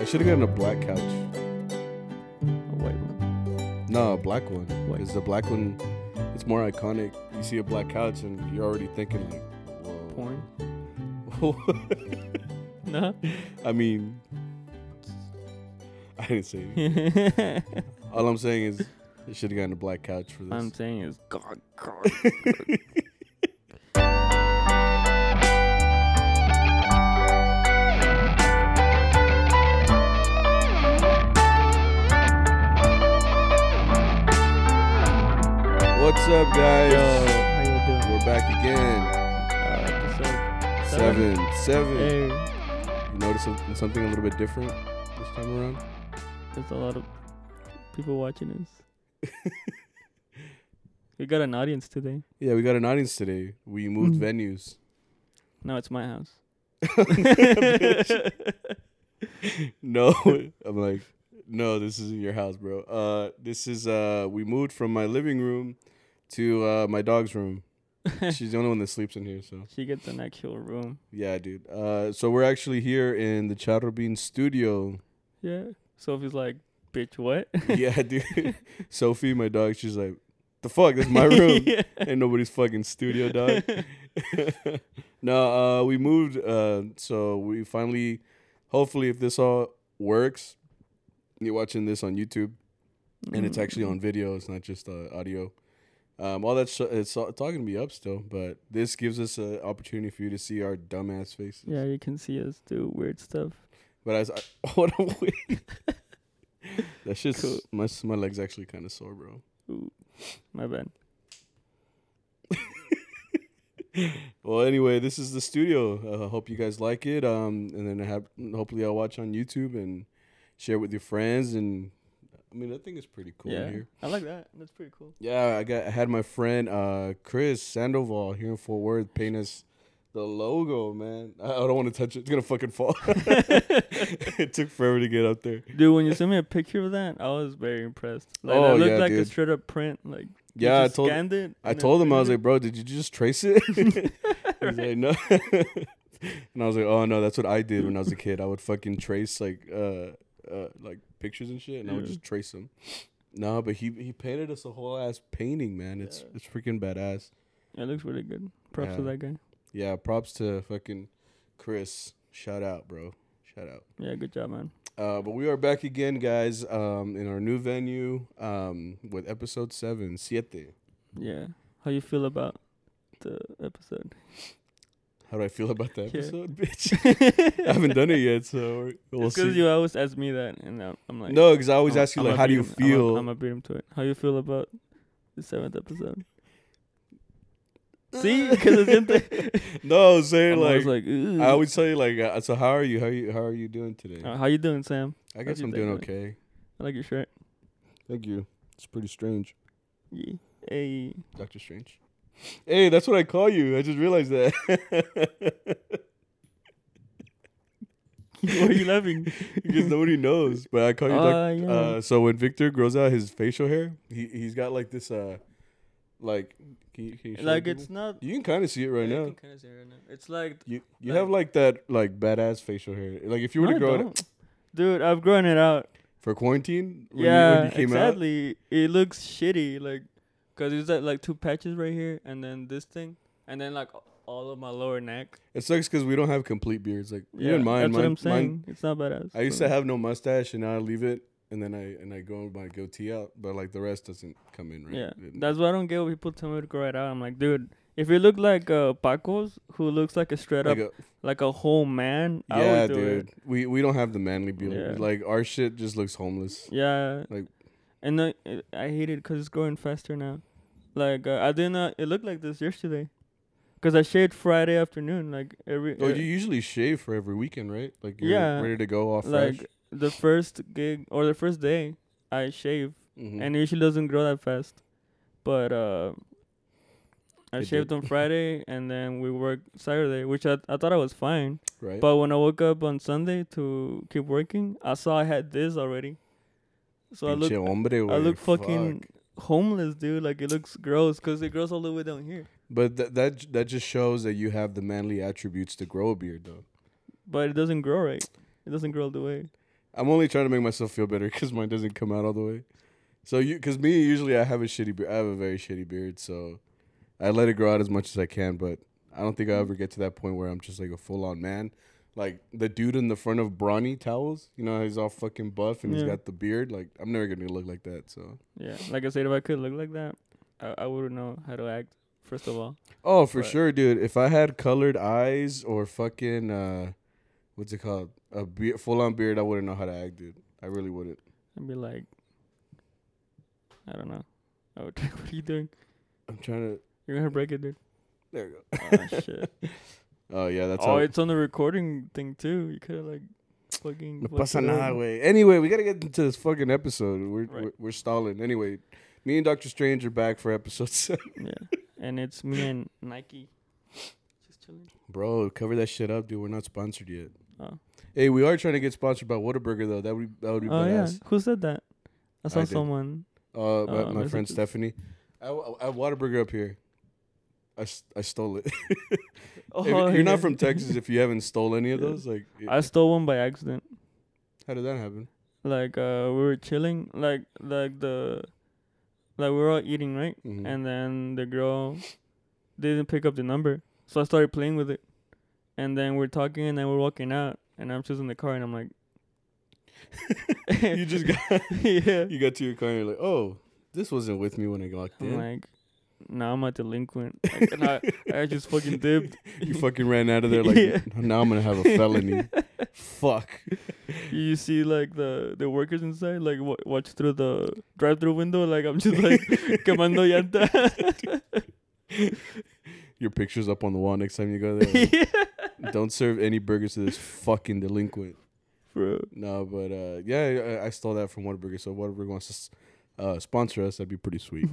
I should have gotten a black couch. A white one. No, a black one. Because the black one, it's more iconic. You see a black couch and you're already thinking like, Whoa. Porn. No. I mean, I didn't say anything. All I'm saying is, I should have gotten a black couch for this. I'm saying is God, God. up, guys? Yo, how you doing? We're back again. Uh, episode Seven, seven. Hey, You notice something, a little bit different this time around? there's a lot of people watching us. we got an audience today. Yeah, we got an audience today. We moved Mhm. venues. No, it's my house. no, I'm like, no, this isn't your house, bro. Uh, this is uh, we moved from my living room to uh my dog's room. She's the only one that sleeps in here, so she gets an actual room. yeah, dude. Uh, so we're actually here in the Charro Bean studio. Yeah. Sophie's like, bitch, what? yeah, dude. Sophie, my dog, she's like, the fuck, that's my room. yeah. Ain't nobody's fucking studio, dog. no, uh, we moved. Uh, so we finally, hopefully, if this all works, you're watching this on YouTube, and it's actually Mm. on video. It's not just uh, audio. Um, all that sh- it's, all- it's all gonna be up still, but this gives us an opportunity for you to see our dumbass faces. Yeah, you can see us do weird stuff. But as I, hold on, wait. that shit's Cool. my my legs actually kind of sore, bro. Ooh, my bad. Well, anyway, this is the studio. I uh, hope you guys like it. Um, and then have hopefully I'll watch on YouTube and share with your friends. And I mean, I think it's pretty cool yeah, here. I like that. That's pretty cool. Yeah, I got I had my friend uh Chris Sandoval here in Fort Worth paint us the logo. Man, I, I don't want to touch it. It's gonna fucking fall. it took forever to get up there. Dude, when you sent me a picture of that, I was very impressed. Like Oh, that looked yeah, like a straight up print. Like Yeah, I told scanned it. I told him I was like, bro, did you just trace it? He's like, no. and I was like, oh no, that's what I did when I was a kid. I would fucking trace like uh uh like pictures and shit, and I would just trace them. No, but he he painted us a whole ass painting, man. It's it's freaking badass. it. It looks really good. Props to that guy. Yeah, props to fucking Chris. Shout out, bro. Shout out. Yeah, good job, man. Uh, but we are back again, guys, um, in our new venue, um, with episode seven, siete. Yeah. How you feel about the episode? How do I feel about the Yeah. episode, bitch? I haven't done it yet, so we'll Because see. you always ask me that, and I'm, I'm like, no, because I always I'm- ask you I'ma like, how do you him- feel? I'm gonna beat him to it. How you feel about the seventh episode? See, because it's no, I'm saying I'm like, like. I always tell you like, uh, so how are you? How you? How are you doing today? Uh, how you doing, Sam? I guess I'm doing okay. I like your shirt. Thank you. It's pretty strange, Yeah. Hey. Doctor Strange. Hey, that's what I call you. I just realized that. Why are you laughing? because nobody knows. But I call you. Ah, doc- yeah. uh, so when Victor grows out his facial hair, he he's got like this uh, like can you, can you like people? it's not. you can kind of see it right Yeah, now. can kinda see it right now. It's like. You you like- have like that like badass facial hair. Like if you were No, to grow it. Dude, I've grown it out. for quarantine, when you, yeah, when you came out. It looks shitty, like, cause there's that like two patches right here, and then this thing, and then like all of my lower neck. it sucks because we don't have complete beards. Like Yeah, even mine, that's mine, what I'm saying. mine. it's not badass. I used to have no mustache, and now I leave it, and then I and I go with my goatee out, but like the rest doesn't come in right. Yeah, that's why I don't get when people tell me to grow it out. I'm like, dude, if you look like uh, Paco's, who looks like a straight like up a- like a whole man, I yeah, would do dude. it. We we don't have the manly build. Yeah. Like our shit just looks homeless. Yeah, Like- and then it, I hate it because it's growing faster now. Like uh, I didn't. Uh, it looked like this yesterday, cause I shaved Friday afternoon. Like every. Oh, uh, you usually shave for every weekend, right? Like you're Yeah, ready to go off like fresh. the first gig or the first day, I shave, Mhm. and it usually doesn't grow that fast. But uh, I It shaved did. on Friday, and then we worked Saturday, which I I thought I was fine. right. But when I woke up on Sunday to keep working, I saw I had this already. So I look Pinche hombre, I look fucking fuck. Homeless, dude. Like it looks gross because it grows all the way down here. But that that that just shows that you have the manly attributes to grow a beard, though. But it doesn't grow right. It doesn't grow all the way. I'm only trying to make myself feel better because mine doesn't come out all the way. So you, because me usually I have a shitty beard. I have a very shitty beard, so I let it grow out as much as I can. But I don't think I ever get to that point where I'm just like a full on man. Like the dude in the front of Brawny Towels, you know, he's all fucking buff and he's got the beard. Like I'm never gonna look like that. So Yeah, like I said, if I could look like that, I, I wouldn't know how to act. First of all, oh, for But- sure, dude. If I had colored eyes or fucking uh, what's it called, a be- full on beard, I wouldn't know how to act, dude. I really wouldn't. I'd be like, I don't know. I would. what are you doing? I'm trying to. You're gonna break it, dude. There you go. Oh shit. Oh yeah, that's oh, it's on the recording thing too. You could have like fucking. No pasa nada, güey. Anyway, we gotta get into this fucking episode. We're, Right. we're we're stalling. Anyway, me and Doctor Strange are back for episode seven. Yeah, and it's me and Nike. Just chilling. Bro, cover that shit up, dude. We're not sponsored yet. Oh. Hey, we are trying to get sponsored by Whataburger though. That would that would be Oh yeah. Who said that? I saw I someone. Uh, my, Oh, my friend Stephanie. I, I, I Whataburger up here. I, I stole it. Oh, If you're yeah. not from Texas if you haven't stole any of Yeah. those. Like, I stole one by accident. how did that happen? Like uh, we were chilling. Like like the, like we were all eating right, Mhm. and then the girl didn't pick up the number, so I started playing with it, and then we're talking, and then we're walking out, and I'm just in the car, and I'm like, you just got yeah. you got to your car and you're like, oh, this wasn't with me when I walked I'm in. like, now I'm a delinquent. Like, and I, I just fucking dipped. you fucking ran out of there like Yeah. now I'm gonna have a felony. Fuck. You see, like the the workers inside, like w- watch through the drive-through window. Like I'm just like quemando llanta. Your picture's up on the wall next time you go there. like, yeah, Don't serve any burgers to this fucking delinquent. bro. No, but uh, yeah, I, I stole that from Whataburger. So Whataburger wants to s- uh, sponsor us. That'd be pretty sweet.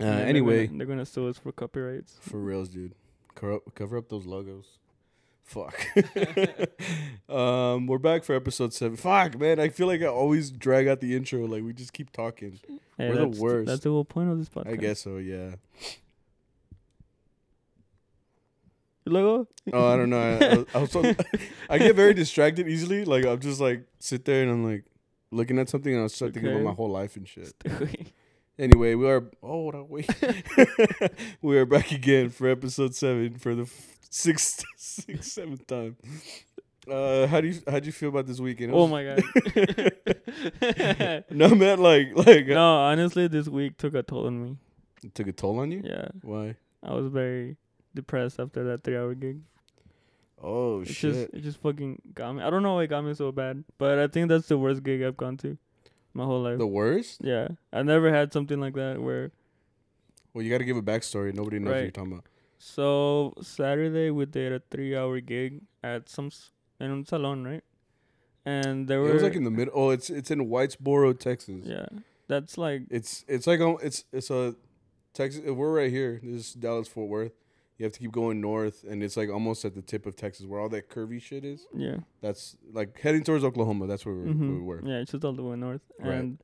Uh, they're anyway, gonna, they're gonna sue us for copyrights. for reals, dude, cover up, cover up those logos. Fuck. um, we're back for episode seven. Fuck, man. I feel like I always drag out the intro. Like we just keep talking. Hey, We're the worst. That's the whole point of this podcast. I guess so. Yeah. Logo. Oh, I don't know. I, I, I was so, I get very distracted easily. Like I'm just like sit there and I'm like looking at something and I start thinking about my whole life and shit. Anyway, we are. Oh, on, wait. we are back again for episode seven for the f- sixth, sixth, seventh time. Uh, how do you how do you feel about this weekend? Oh my god. no, man. Like like no, honestly, this week took a toll on me. it took a toll on you. Yeah, Why? I was very depressed after that three-hour gig. Oh It shit. just it just fucking got me. I don't know why it got me so bad, but I think that's the worst gig I've gone to my whole life. the worst. yeah, I never had something like that where. Well, you got to give a backstory. Nobody knows what you're talking about. So Saturday we did a three-hour gig at some s- in salon, right? And there were It was like in the middle. Oh, it's it's in Whitesboro, Texas. yeah, that's like It's it's like um, it's it's a Texas. We're right here. This is Dallas Fort Worth. You have to keep going north, and it's like almost at the tip of Texas, where all that curvy shit is. yeah. That's like heading towards Oklahoma. That's where, we where Mhm. we were. Yeah, it's just all the way north. Right. And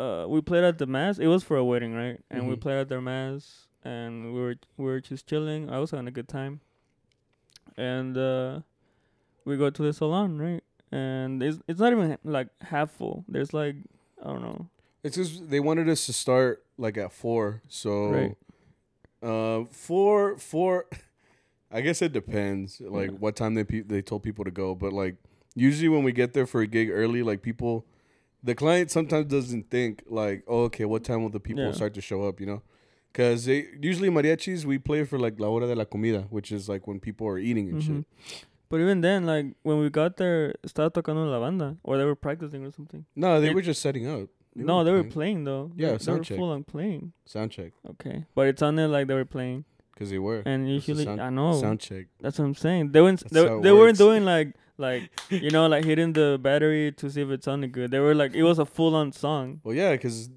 uh, we played at the mass. It was for a wedding, right? And we Mhm. played at their mass, and we were we were just chilling. I was having a good time. And uh, we go to the salon, right? And it's it's not even like half full. There's like I don't know. It's just they wanted us to start like at four. So, Right. Uh, four four. I guess it depends, like Yeah. what time they pe- they told people to go. But like usually when we get there for a gig early, like people, the client sometimes doesn't think like, oh, okay, what time will the people Yeah. start to show up? You know, because they usually mariachis we play for like la hora de la comida, which is like when people are eating and Mhm. shit. But even then, like when we got there, estaba tocando la banda, or they were practicing or something. No, they It- were just setting up. No, they were playing. though. Yeah, they, they were full on playing. sound check Okay, but it sounded like they were playing, because they were and usually sound- I know sound check. That's what I'm saying. They weren't. That's They, they weren't doing like like you know like hitting the battery to see if it sounded good. They were like it was a full on song. Well, yeah, because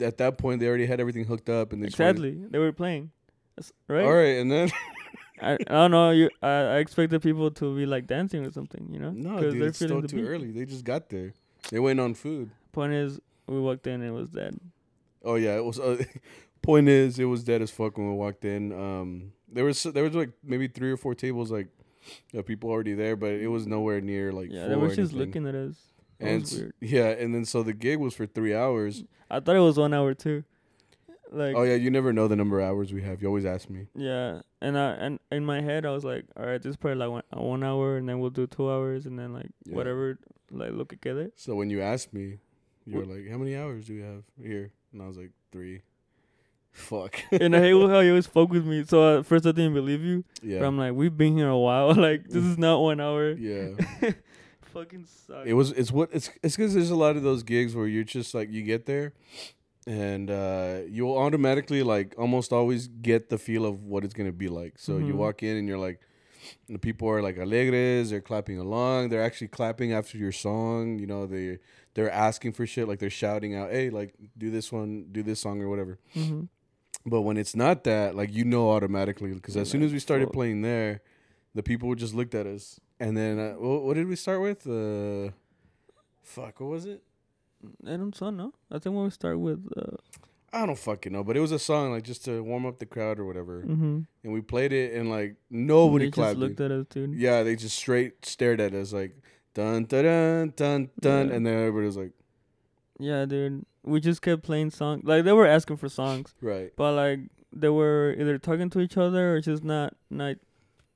at that point they already had everything hooked up, and they wanted- They were playing. That's, right. All right, and then I, I don't know. You I, I expected people to be like dancing or something. You know. no, 'Cause dude, they're it's still too beat. early. They just got there. They went on food. Point is, we walked in and it was dead. Oh yeah, it was. Uh, point is, it was dead as fuck when we walked in. Um, there was there was like maybe three or four tables like uh, people already there, but it was nowhere near like. yeah, they were just looking at us. That and was s- weird. yeah, and then so the gig was for three hours. I thought it was one hour too. Like Oh yeah, you never know the number of hours we have. You always ask me. yeah, and I and in my head I was like, all right, this is probably like one, uh, one hour, and then we'll do two hours, and then like Yeah. whatever, like look quede. So when you asked me, you were like, "How many hours do we have here?" And I was like, three. Fuck. and I hate how you always spoke with me. So at first I didn't believe you, yeah. but I'm like, we've been here a while. like this is not one hour. yeah. Fucking sucks. It was. It's what. It's. It's because there's a lot of those gigs where you're just like you get there, and uh, you'll automatically like almost always get the feel of what it's gonna be like. So you Mhm. walk in and you're like, the people are like alegres. They're clapping along. They're actually clapping after your song. You know they they're asking for shit like they're shouting out, hey, like do this one, do this song or whatever. hmm But when it's not that, like you know automatically, because as soon as we started playing there, the people just looked at us, and then uh, what, what did we start with? Uh, fuck, what was it? I don't know. No, I think when we start with. Uh, I don't fucking know, but it was a song like just to warm up the crowd or whatever, mm-hmm. and we played it, and like nobody they just clapped. looked dude. at us, dude. Yeah, they just straight stared at us like dun dun dun dun dun, Yeah. and then everybody was like, Yeah, dude. We just kept playing songs. Like they were asking for songs, right, but like they were either talking to each other or just not not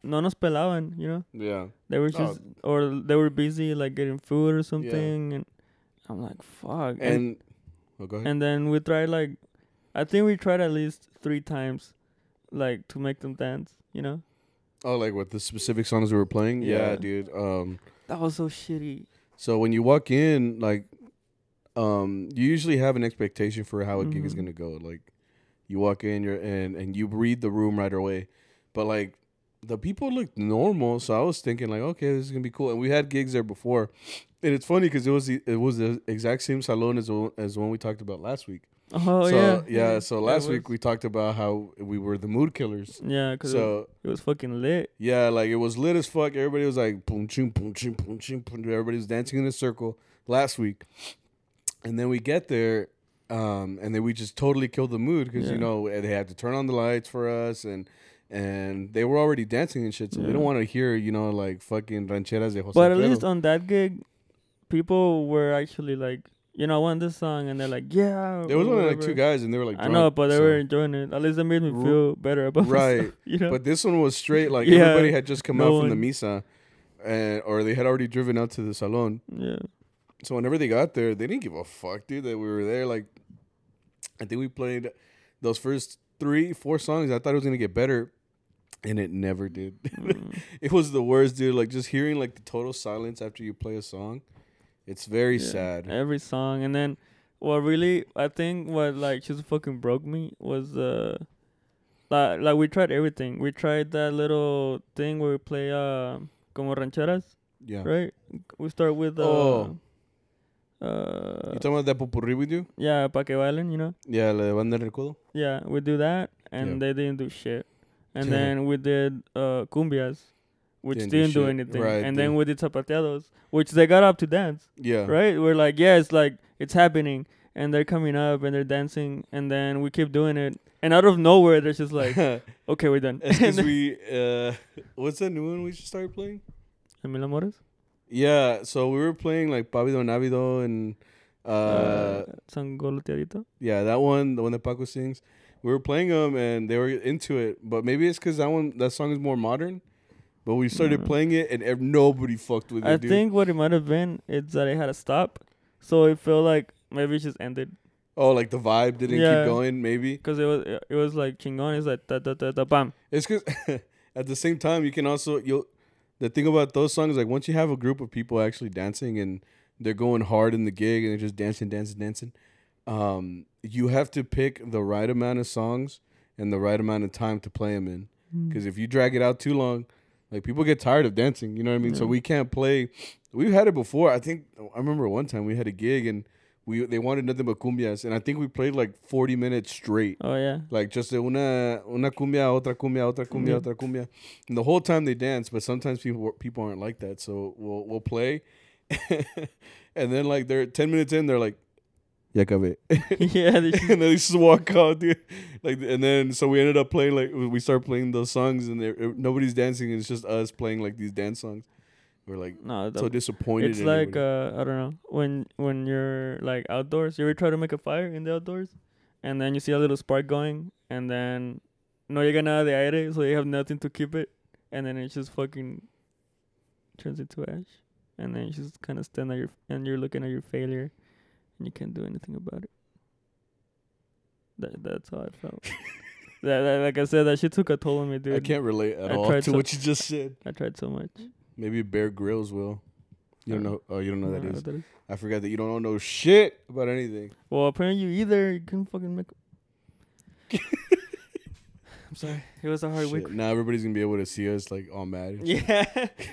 no nos pelaban, you know? yeah, They were Oh. just or they were busy like getting food or something and I'm like, fuck. And and oh, go ahead. and then we tried like I think we tried at least 3 times like to make them dance, you know? oh, like what the specific songs we were playing? Yeah, Yeah. dude. Um. That was so shitty. So when you walk in, like, um, you usually have an expectation for how a gig is Mhm. gonna go. Like, you walk in, you're and and you read the room right away, but like, the people looked normal, so I was thinking like, okay, this is gonna be cool. And we had gigs there before, and it's funny because it was the, it was the exact same salon as as the one we talked about last week. Oh so yeah. So it last week we talked about how we were the mood killers. Yeah, cuz So it was fucking lit. yeah, like it was lit as fuck. Everybody was like boom ching boom ching boom ching boom. Everybody was dancing in a circle last week, and then we get there, um, and then we just totally killed the mood because you know they had to turn on the lights for us and. And they were already dancing and shit, so they don't want to hear, you know, like fucking rancheras de Jose But at Alfredo. least on that gig, people were actually like, you know, I want this song, and they're like, yeah. there was only like two guys, and they were like, I drunk, know, but they so- were enjoying it. At least they made me feel better about Right. myself, you know. But this one was straight, like Yeah, everybody had just come no out from the one- misa, and or they had already driven out to the salon. yeah, So whenever they got there, they didn't give a fuck, dude, that we were there. Like, I think we played those first three, four songs. I thought it was gonna get better, and it never did. Mm. it was the worst, dude. Like just hearing like the total silence after you play a song, it's very yeah. sad. Every song, and then what really I think what like just fucking broke me was uh, like like we tried everything. We tried that little thing where we play uh, como rancheras, Yeah. right? We start with uh, Oh. uh, You talking about that popurrí we do? yeah, pa que bailen, you know. Yeah, la banda del recodo. Yeah, we do that, and Yeah. they didn't do shit. And then we did uh, cumbias, which Didn't didn't, do do, anything. Right, and then we did zapateados, which they got up to dance. Yeah. Right? We're like, yeah, it's like it's happening, and they're coming up and they're dancing, and then we keep doing it, and out of nowhere, they're just like, okay, we're done. Because we uh, what's that new one we just started playing? Emil Amores, Yeah, so we were playing like Pavido Navido and uh, uh, Sangoloteadito. yeah, that one, the one that Paco sings. We were playing them and they were into it, but maybe it's because that one, that song is more modern. But we started Mm. playing it and ev- nobody fucked with it. I dude. think what it might have been is that it had to stop, so it felt like maybe it just ended. Oh, like the vibe didn't Yeah. keep going. Maybe Cause it was it was like chingon. It's like da da da da bam. it's because at the same time you can also you'll. The thing about those songs, like once you have a group of people actually dancing and they're going hard in the gig and they're just dancing, dancing, dancing, um, you have to pick the right amount of songs and the right amount of time to play them in. Mm. Because if you drag it out too long, like people get tired of dancing. You know what I mean? So we can't play. We've had it before. I think I remember one time we had a gig and we they wanted nothing but cumbias, and I think we played like forty minutes straight. Oh yeah. Like just a una una cumbia, otra cumbia, otra cumbia, Yeah. otra cumbia, and the whole time they dance. But sometimes people people aren't like that, so we'll we'll play, and then like they're ten minutes in, they're like, "Ya acabé," yeah. They and they just walk out, dude. Like, and then so we ended up playing like we start playing those songs, and they're- nobody's dancing. It's just us playing like these dance songs. We're like No, so disappointed. it's like uh, I don't know when when you're like outdoors. You ever try to make a fire in the outdoors, and then you see a little spark going, and then no llega nada de aire, so you have nothing to keep it, and then it just fucking turns into ash, and then you just kind of stand at your and you're looking at your failure, and you can't do anything about it. That that's how I felt. that, that like I said, that shit took a toll on me, dude. I can't relate at I all to so- what you just said. I tried so much. Maybe Bear Grylls will. You don't Uh, know? Oh, you don't know I don't that know is. I forgot that you don't know shit about anything. Well, apparently you either you couldn't fucking make. I'm sorry. It was a hard week. Now everybody's gonna be able to see us like all mad. Yeah.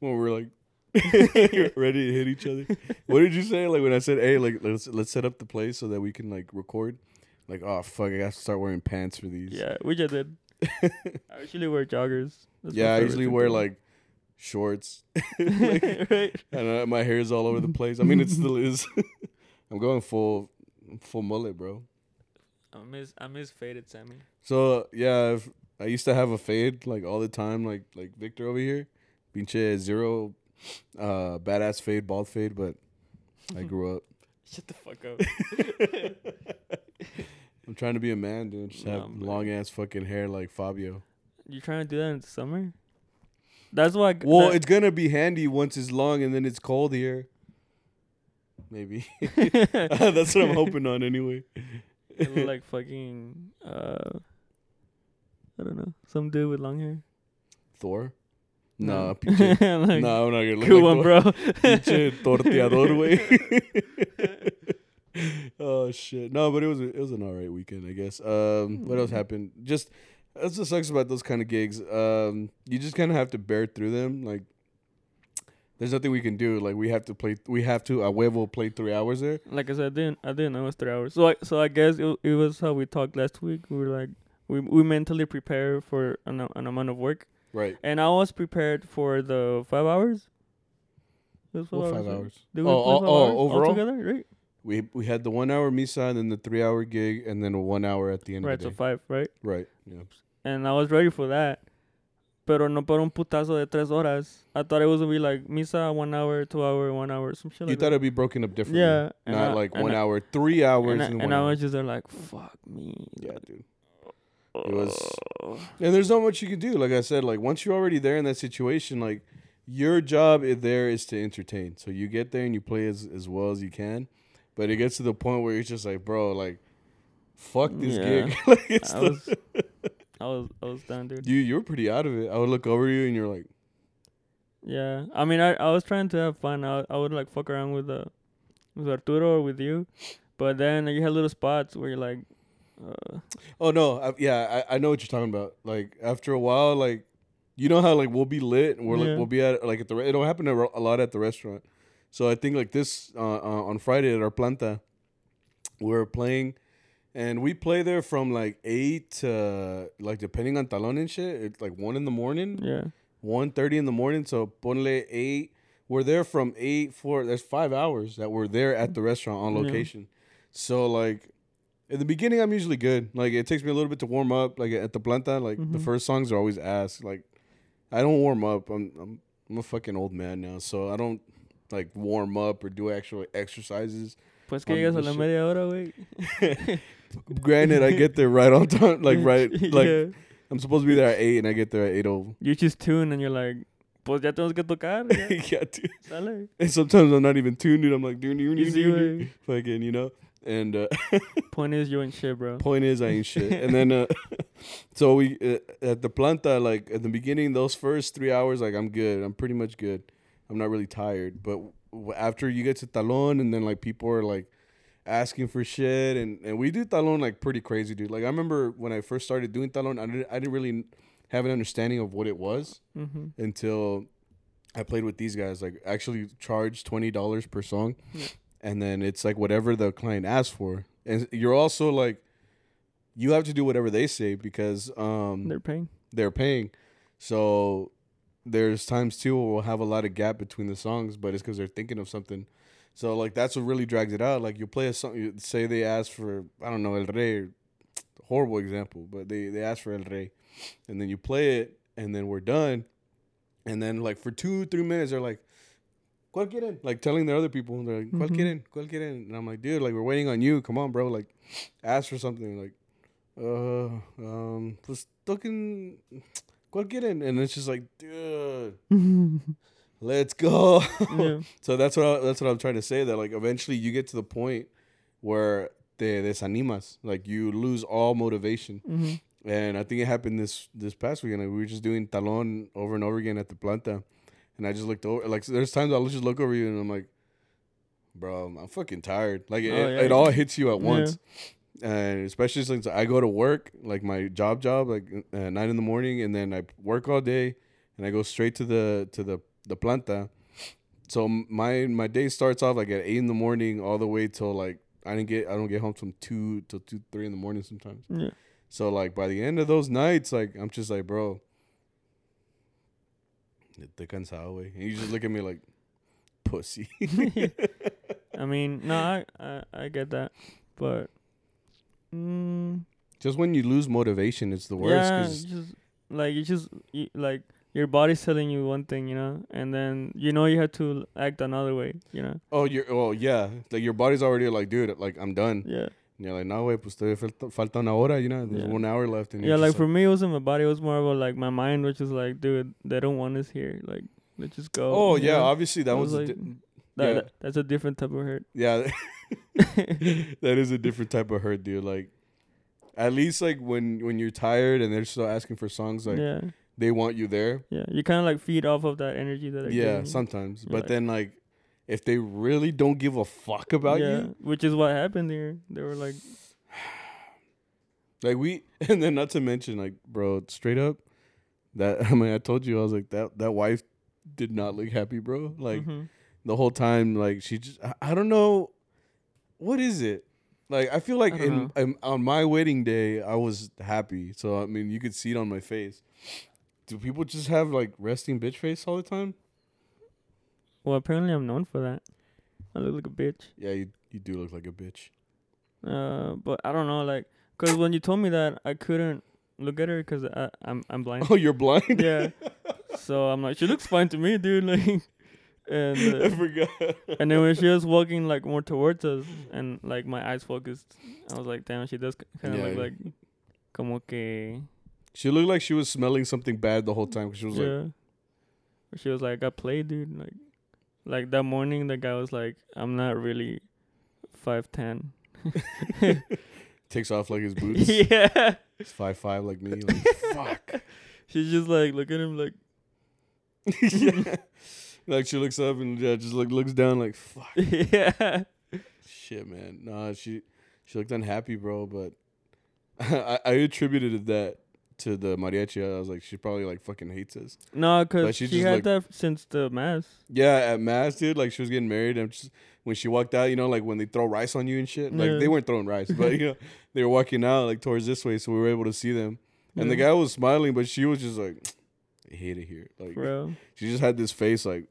when we're like ready to hit each other. What did you say? Like when I said, "Hey, like let's let's set up the place so that we can like record." Like, oh fuck, I got to start wearing pants for these. yeah, we just did. I usually wear joggers. That's yeah. I usually wear like shorts, right. and uh, my hair is all over the place. I mean, it still is. I'm going full full mullet, bro. I miss I miss faded Sammy. So yeah, I used to have a fade like all the time, like like Victor over here, pinche zero, uh, badass fade, bald fade. But I grew up. Shut the fuck up. I'm trying to be a man, dude. Just have man. long ass fucking hair like Fabio. you trying to do that in the summer? That's why. Well, that- it's gonna be handy once it's long and then it's cold here. Maybe that's what I'm hoping on anyway. Like fucking. Uh, I don't know. Some dude with long hair. Thor? No. No, pinche. like, no, I'm not gonna look cool like one, bro. Pinche torteador, way. oh shit! No, but it was a, it was an alright weekend, I guess. Um, what else happened? Just that's what sucks about those kind of gigs. Um, you just kind of have to bear through them. Like, there's nothing we can do. Like, we have to play. We have to. A huevo play three hours there. like I said, I didn't I didn't know it was three hours. So I so I guess it it was how we talked last week. We were like we we mentally prepare for an an amount of work, Right. and I was prepared for the five hours. Was What five right? hours? Did Oh, we oh, five oh, hours overall? altogether, right? We we had the one hour misa and then the three hour gig and then a one hour at the end Right, of so the day. five, right? right. Yeah. And I was ready for that. Pero no por un putazo de tres horas. I thought it was gonna be like misa one hour, two hour, one hour, some shit You like thought that. it'd be broken up differently. Yeah, Not I- like one I- hour, three hours, and I, and, and one I was just there like, fuck me. yeah, dude. It was- And there's not much you can do. Like I said, like once you're already there in that situation, like your job there is to entertain. So you get there and you play as as well as you can. But it gets to the point where it's just like, bro, like, fuck this Yeah. gig. like it's I the, was, I was, I was done, dude. you you were pretty out of it. I would look over you and you're like, Yeah, I mean, I, I was trying to have fun. I, I would like fuck around with uh, with Arturo or with you, but then you had little spots where you're like, uh, oh no, I, yeah, I, I know what you're talking about. Like after a while, like you know how like we'll be lit and we're like Yeah. we'll be at like at the re- it'll happen a, lot at the restaurant. So I think like this uh, uh, on Friday at our planta, we're playing, and we play there from like eight to like depending on talon and shit. It's like one in the morning, yeah, one thirty in the morning. So ponle eight. We're there from eight four. There's five hours that we're there at the restaurant on Yeah. location. So like. In the beginning, I'm usually good. Like it takes me a little bit to warm up. Like at the planta, like the Mhm. first songs are always ass. Like I don't warm up. I'm I'm I'm a fucking old man now, so I don't like warm up or do actual exercises. pues que llegas a la media hora, güey. Granted, I get there right on time. Like right, like yeah. I'm supposed to be there at eight, and I get there at eight oh. You just tune and you're like, pues ya tenemos que tocar. yeah, dude. Sale. And sometimes I'm not even tuned. Dude. I'm like, dude, dude, dude, Easy, dude, fucking, you know. And uh, Point is, you ain't shit, bro. point is, I ain't shit. And then, uh, so we uh, at the planta, like at the beginning, those first three hours, like I'm good. I'm pretty much good. I'm not really tired. But w- after you get to talon, and then like people are like asking for shit, and and we do talon like pretty crazy, dude. Like I remember when I first started doing talon, I didn't I didn't really have an understanding of what it was Mm-hmm. until I played with these guys. Like actually charged twenty dollars per song, Yeah. And then it's like whatever the client asks for, and you're also like you have to do whatever they say because um They're paying. they're paying. So there's times too where we'll have a lot of gap between the songs, but it's because they're thinking of something. So like that's what really drags it out. Like you play a song, you say they ask for I don't know El Rey, horrible example, but they they ask for El Rey, and then you play it, and then we're done, And then like for two, three minutes, they're like, "Cuál quieren?" Like telling the other people, they're like, "Cuál Mhm. quieren? ¿Cuál quieren?" And I'm like, "Dude, like we're waiting on you. Come on, bro. Like, ask for something." Like, uh, um, pues toquen, ¿cuál quieren? And it's just like, dude, let's go. yeah. So that's what I, that's what I'm trying to say. That like eventually you get to the point where te desanimas, like you lose all motivation. hmm And I think it happened this this past weekend. Like, we were just doing talon over and over again at the planta, and I just looked over. Like there's times I'll just look over you and I'm like, bro, I'm fucking tired. Like it, Oh, yeah. it all hits you at Yeah. once. And especially since I go to work, like my job job, like uh, nine in the morning, and then I work all day, and I go straight to the to the the planta. So my my day starts off like at eight in the morning, all the way till like I didn't get I don't get home from two till two three in the morning sometimes. Yeah. So like by the end of those nights, like I'm just like, bro, te cansado, güey. And you just look at me like, pussy. I mean, no, I, I I get that, but mm, just when you lose motivation, it's the worst. yeah, just like you just you, like your body's telling you one thing, you know, and then you know you have to act another way, you know. oh, you're oh yeah, like your body's already like, dude, like I'm done. Yeah, you're like, no, way, pues todavía falta, falta una hora, you know, there's Yeah. one hour left. And yeah. you're Like for me, it wasn't my body; it was more about like my mind, which is like, dude, they don't want us here. Like, let's just go. oh yeah, know? obviously that I was, was a like- di- That, yeah. that- that's a different type of hurt. yeah, that is a different type of hurt, dude. Like, at least like when when you're tired and they're still asking for songs, like yeah, they want you there. yeah. You kind of like feed off of that energy that. they're Yeah, giving sometimes. You're But like- then like if they really don't give a fuck about yeah, you, which is what happened there. They were like, like we and then not to mention like bro, straight up that I mean I told you I was like that that wife did not look happy, bro. Like mhm. the whole time like she just I, I don't know what is it? Like I feel like I in, in on my wedding day I was happy. So I mean you could see it on my face. Do people just have like resting bitch face all the time? Well, apparently I'm known for that. I look like a bitch. Yeah, you you do look like a bitch. Uh, but I don't know, like, cause when you told me that, I couldn't look at her because I I'm I'm blind. Oh, you're blind? yeah. So I'm like, she looks fine to me, dude. Like, and I uh, forgot. and then when she was walking like more towards us, and like my eyes focused, I was like, damn, she does kind of Yeah. look like, como que, She looked like she was smelling something bad the whole time. 'cause she was like, she was like, I played, dude. Like, like that morning, the guy was like, I'm not really five ten. takes off like his boots. yeah. He's five five like me. Like, fuck. She's just like, look at him, like. yeah. Like she looks up and yeah, just like looks down like fuck. yeah. Shit, man. Nah, she she looked unhappy, bro. But I, I attributed it that to the mariachi. I was like, she probably like fucking hates us. No, cause she she just, had like- that since the mass. Yeah, at mass, dude. Like she was getting married, and just when she walked out, you know, like when they throw rice on you and shit. Like Yeah. they weren't throwing rice, but you know, they were walking out like towards this way, so we were able to see them. And the guy was smiling, but she was just like, I hate it here. Like Bro, she just had this face like,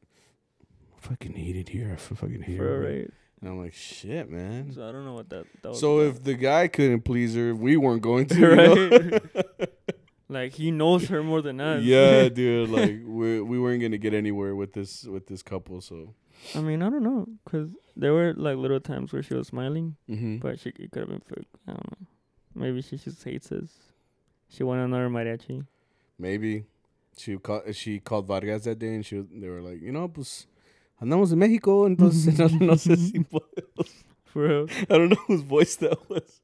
I fucking hate it here. I fucking hate for it. right. And I'm like, shit, man. So I don't know what that. that was So if the guy couldn't please her, we weren't going to. know? like he knows her more than us. yeah, dude. Like we we weren't gonna get anywhere with this with this couple. So. I mean, I don't know, cause there were like little times where she was smiling, hmm but she could have been fake. I don't know. Maybe she just hates us. She wanted another mariachi. Maybe she called she called Vargas that day and she was, they were like, you know, pues andamos en México, entonces no, no sé si podemos. For real. I don't know whose voice that was.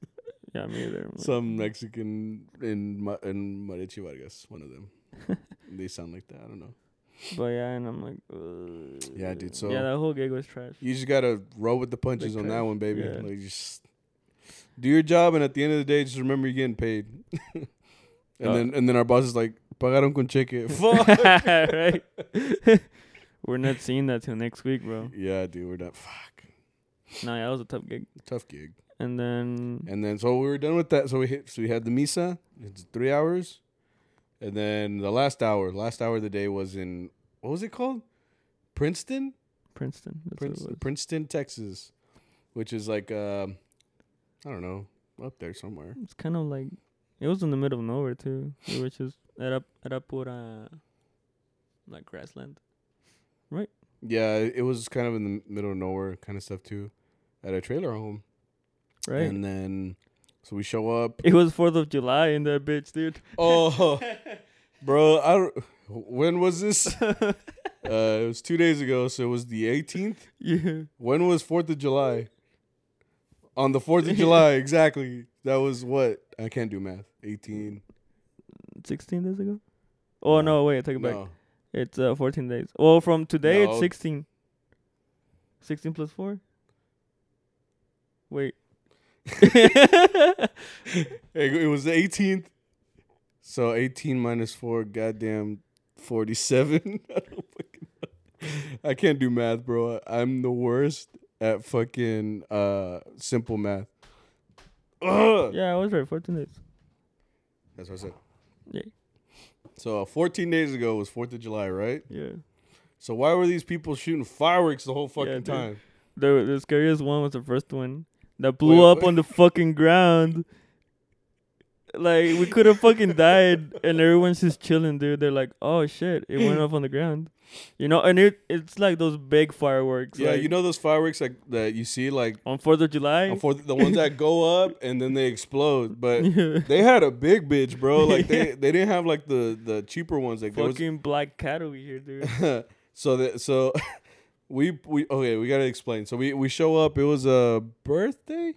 Yeah, me either. Some Mexican in Ma- in Mariachi Vargas, one of them. they sound like that. I don't know. But yeah, and I'm like, Ugh. Yeah, dude, so- yeah, that whole gig was trash. You just gotta roll with the punches on that one, baby. Yeah. Like just do your job, and at the end of the day, just remember you're getting paid. and Uh, then and then our boss is like, "Pagaron con cheque." Fuck. right? We're not seeing that till next week, bro. yeah, dude, we're not. Fuck. Nah, yeah, that was a tough gig. Tough gig. And then And then so we were done with that. So we hit. So we had the misa. It's three hours, and then the last hour, last hour of the day was in what was it called? Princeton, Princeton. That's Princeton, it was. Princeton, Texas, which is like um, I don't know, up there somewhere. It's kind of like it was in the middle of nowhere too. We were just era era pura like grassland. Right? Yeah, it it was kind of in the middle of nowhere kind of stuff too, at a trailer home. Right. And then, so we show up. it was Fourth of July in that bitch, dude. Oh, bro, I. When was this? Uh, it was two days ago, so it was the 18th. yeah. When was Fourth of July? On the Fourth of July, exactly. That was what I can't do math. 18. Sixteen days ago. Oh no, wait, I take it back. No, It's uh 14 days. Well, from today No. it's 16. 16 plus 4? Wait. it, it was the 18th. So 18 minus four, goddamn 47. I don't fucking know. I can't do math, bro. I'm the worst at fucking uh simple math. Ugh. yeah, I was right. 14 days. That's what I said. Yeah. So uh, 14 days ago was 4th of July, right? Yeah. So why were these people shooting fireworks the whole fucking dude. time? The the scariest one was the first one that blew Wait, up on the fucking ground. Like we could have fucking died, and everyone's just chilling, dude. They're like, "Oh shit, it went off on the ground," you know. And it it's like those big fireworks. Yeah, like, you know those fireworks like that you see like on Fourth of July. for the ones that go up and then they explode, but Yeah. they had a big bitch, bro. Like they they didn't have like the the cheaper ones. Like there was fucking black cat over here, dude. so that so we we okay we gotta explain. So we we show up. It was a birthday.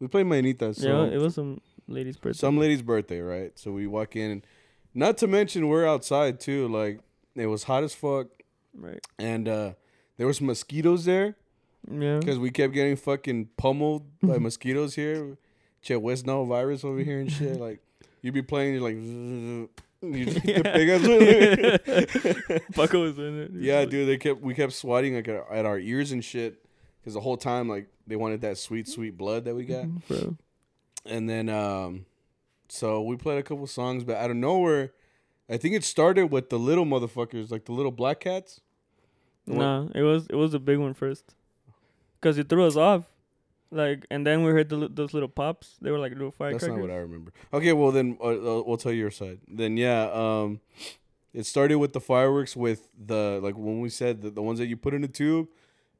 We played Manita. So yeah, it was some lady's birthday. some lady's birthday, right? So we walk in, and not to mention we're outside too. Like it was hot as fuck, right. and uh there was mosquitoes there Yeah. because we kept getting fucking pummeled by mosquitoes here. Che West virus over here and shit. Like you'd be playing, you're like. You just get the big ass one. Paco was in it. Yeah, dude, they kept we kept swatting like at, at our ears and shit because the whole time like they wanted that sweet sweet blood that we got, Bro. and then um, so we played a couple songs, but out of nowhere, I think it started with the little motherfuckers, like the little black cats. One- Nah, it was it was a big one first, cause it threw us off, like, and then we heard the, those little pops. They were like little That's not what I remember. Okay, well then uh, uh, we'll tell you your side. Then yeah, um, it started with the fireworks with the like when we said the, the ones that you put in a tube,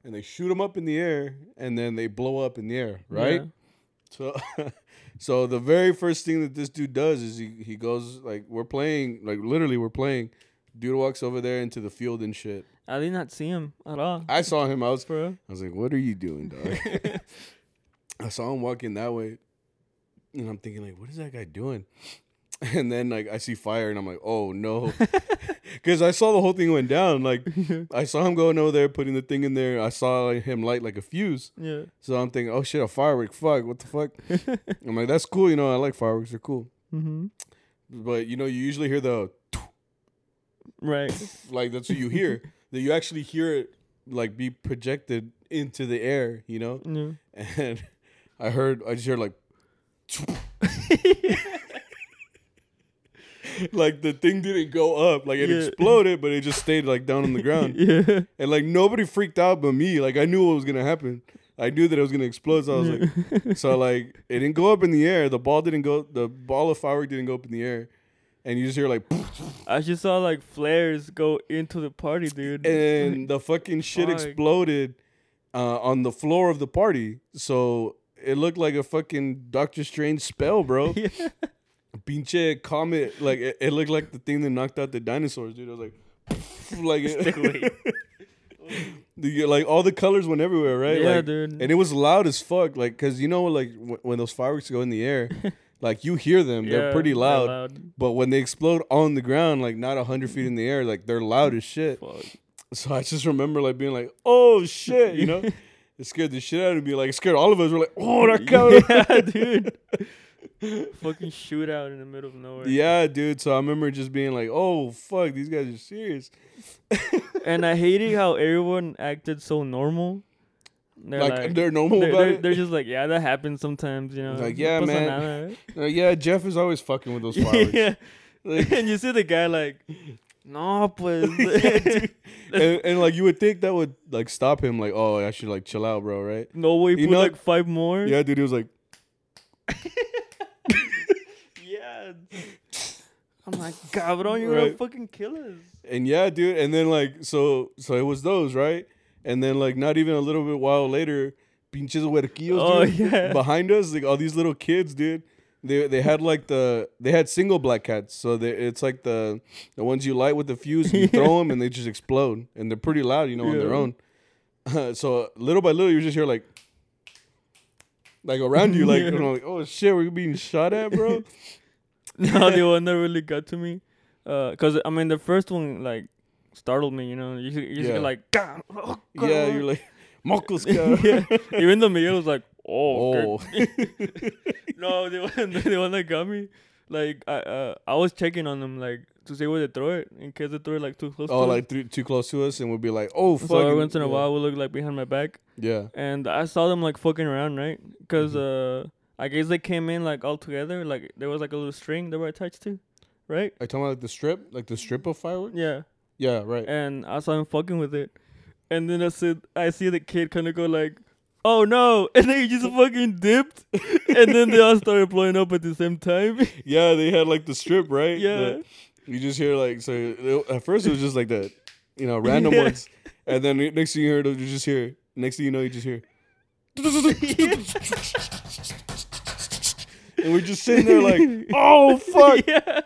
and they shoot them up in the air, and then they blow up in the air, right? Yeah. So, so the very first thing that this dude does is he he goes like we're playing like literally we're playing. Dude walks over there into the field and shit. I did not see him at all. I saw him. I was bro. I was like, "What are you doing, dog?" I saw him walking that way, and I'm thinking like, "What is that guy doing?" And then like I see fire, and I'm like, "Oh no," because I saw the whole thing went down. Like I saw him going over there, putting the thing in there. I saw like, him light like a fuse. yeah. So I'm thinking, "Oh shit, a firework! Fuck, what the fuck?" I'm like, "That's cool, you know. I like fireworks; they're cool." Mm-hmm. But you know, you usually hear the Right. like that's what you hear. that you actually hear it like be projected into the air, you know. Yeah. And I heard, I just heard like, like the thing didn't go up, like it Yeah. exploded, but it just stayed like down on the ground. yeah. And like nobody freaked out but me. Like I knew what was gonna happen. I knew that it was gonna explode. So I was like, so like it didn't go up in the air. The ball didn't go. The ball of firework didn't go up in the air. And you just hear like, I just saw like flares go into the party, dude. and the fucking shit Fuck. exploded uh, on the floor of the party. So it looked like a fucking Doctor Strange spell, bro. yeah. Pinche comet, like it, it looked like the thing that knocked out the dinosaurs, dude. I was like, like the, like all the colors went everywhere, right? Yeah, like, dude. And it was loud as fuck, like, cause you know, like w- when those fireworks go in the air, like you hear them, they're pretty loud. But when they explode on the ground, like not a hundred feet in the air, like they're loud as shit. Fuck. So I just remember like being like, "Oh shit," you know. It scared the shit out of me. Like it scared all of us. We're like, "Oh, that counted." yeah, dude. Fucking shootout in the middle of nowhere. yeah, dude. So I remember just being like, "Oh fuck, these guys are serious." And I hated how everyone acted so normal. They're like, like, they're normal they're, about they're, it. they're just like, yeah, that happens sometimes, you know. Like, yeah, man. nada, yeah, Jeff is always fucking with those fireworks. yeah. Like, and you see the guy like, no, pues. Yeah. And, and like you would think that would like stop him. Like, oh, I should like chill out, bro. Right? no way, You put know- like five more. Yeah, dude. He was like, Yeah. I'm like, cabrón, you're gonna Right. fucking kill us. And yeah, dude. And then like so so it was those right. And then like not even a little bit while later, pinches huerquillos Oh, dude, yeah. behind us, like all these little kids, dude. They they had like the they had single black cats, so they, it's like the the ones you light with the fuse, and you throw them and they just explode, and they're pretty loud, you know, on their Yeah. own. so little by little, you just hear like like around you, like Yeah. you know, like oh shit, we're being shot at, bro. no, the one that really got to me, uh, cause I mean the first one like startled me. You know, you just, you Yeah. like, "Gah, oh, yeah, you're like mocos, cara." yeah. Even though Miguel was like, oh, Oh, no, the one, the one that got me, like I, uh, I was checking on them like to see where they throw it in case they throw it like too close. oh, to like us. too, close to us, and we'll be like, oh fuck. So every once in a yeah. while, we'll look like behind my back, Yeah. and I saw them like fucking around, right? Because Mm-hmm. uh, I guess they came in like all together, like there was like a little string they were attached to, right? You talking about like the strip, like the strip of fireworks? Yeah. Yeah, right. and I saw him fucking with it. And then I said, I see the kid kind of go like, "Oh no!" And they just fucking dipped, and then they all started blowing up at the same time. Yeah, they had like the strip, right? Yeah. The- you just hear like so. it- at first, it was just like that, you know, random Yeah. ones, and then next thing you heard, you just hear. Next thing you know, you just hear. and we're just sitting there like, oh fuck! yeah,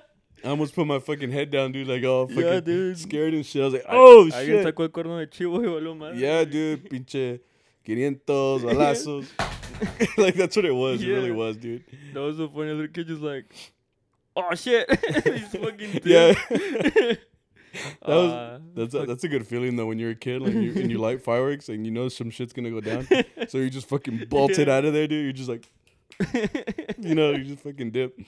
I almost put my fucking head down, dude. Like, oh, fucking yeah, dude. scared and shit. I was like, oh shit. sacó el cuerno de chivo y valió madre. Yeah, dude, pinche 500 balazos. like that's what it was. It really was, dude. That was so funny. The kid just like, "Oh shit!" He's fucking Yeah. dipped. That was Ah, that's a, that's a good feeling though when you're a kid like you and you light fireworks and you know some shit's gonna go down so you just fucking bolt it Yeah. out of there dude you're just like you know you just fucking dip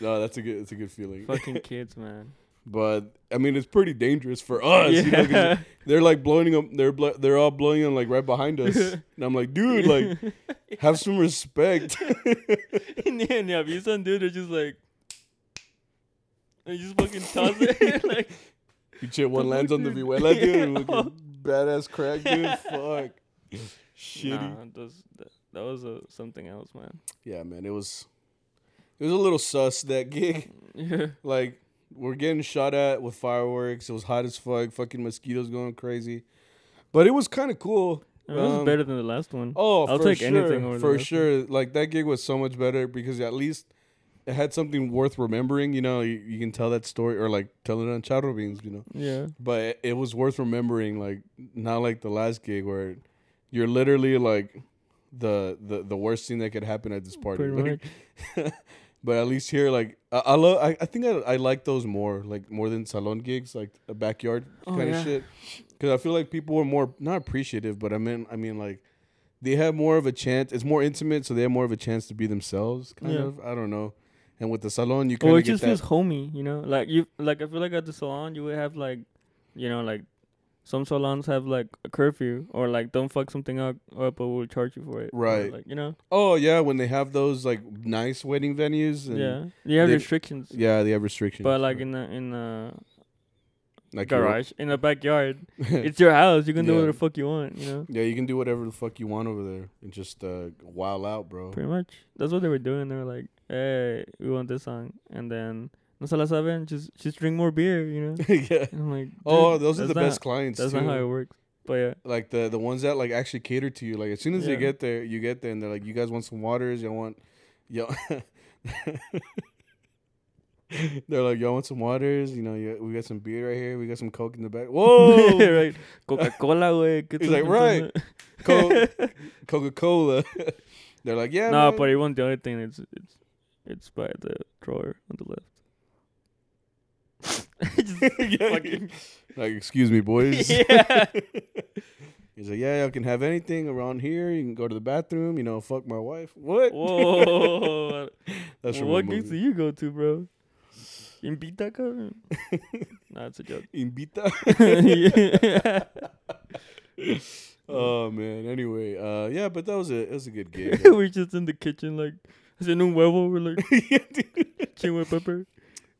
no that's a good that's a good feeling fucking kids, man. But I mean it's pretty dangerous for us you know, Yeah. they're like blowing them they're blo- they're all blowing them like right behind us and I'm like dude like have some respect Yeah, yeah. ni avisan, dude. They're just like, they just fucking toss it. like, you shit one lands on the fucking- vihuela dude Yeah. looking badass crack dude fuck shitty nah, that was, that, that was uh, something else, man. yeah man it was it was a little sus that gig Yeah. Like we're getting shot at with fireworks. It was hot as fuck. Fucking mosquitoes going crazy. But it was kind of cool. It was Um, better than the last one. Oh, I'll for take sure, anything over for last one. sure. Like that gig was so much better because at least it had something worth remembering. You know, you, you can tell that story or like tell it on Charro Beans. You know, Yeah. but it, it was worth remembering. Like not like the last gig where you're literally like the the the worst thing that could happen at this party. Pretty Like, much. but at least here, like I, I love. I, I think I, I like those more, like more than salon gigs, like a backyard Oh, kind yeah. of shit. Because I feel like people were more not appreciative, but I mean, I mean, like they have more of a chance. It's more intimate, so they have more of a chance to be themselves. Kind Yeah. of. I don't know. And with the salon, you kind Well, of it just feels homey, you know. Like you, like I feel like at the salon you would have like, you know, like some salons have like a curfew or like don't fuck something up, up or we'll charge you for it. or, Right. like you know. oh yeah, when they have those like nice wedding venues. And Yeah. You have they- restrictions. Yeah, they have restrictions. But like right. in the in the like garage, in the backyard, it's your house. You can do whatever the fuck you want, you know. yeah, you can do whatever the fuck you want over there and just uh, wild out, bro. Pretty much. That's what they were doing. They were like, "Hey, we want this song," and then no se la saben. Just just drink more beer, you know. yeah. And I'm like, Oh, those are the best clients That's too. not how it works. But yeah, like the the ones that like actually cater to you. Like as soon as Yeah. you get there, you get there and they're like, "You guys want some waters? Y'all want, y'all." they're like, "Y'all want some waters? You know, you, we got some beer right here. We got some coke in the back. Whoa, right. Coca Cola. ¿qué He's like, right. pensando?" Coke, Coca Cola." they're like, "Yeah, no, man." but you want the other thing. It's it's it's by the drawer on the left. Just fucking- like, excuse me, boys. Yeah. He's like, yeah, y'all can have anything around here. You can go to the bathroom. You know, fuck my wife. What? Whoa. That's from what a gigs do movie. you go to, bro? Invita, cabrón. nah, it's a joke. Invita. Yeah. oh man. Anyway, uh, yeah, but that was a it was a good game. we're just in the kitchen, like, haciendo un huevo. We're like, yeah, dude. chingüe pepper.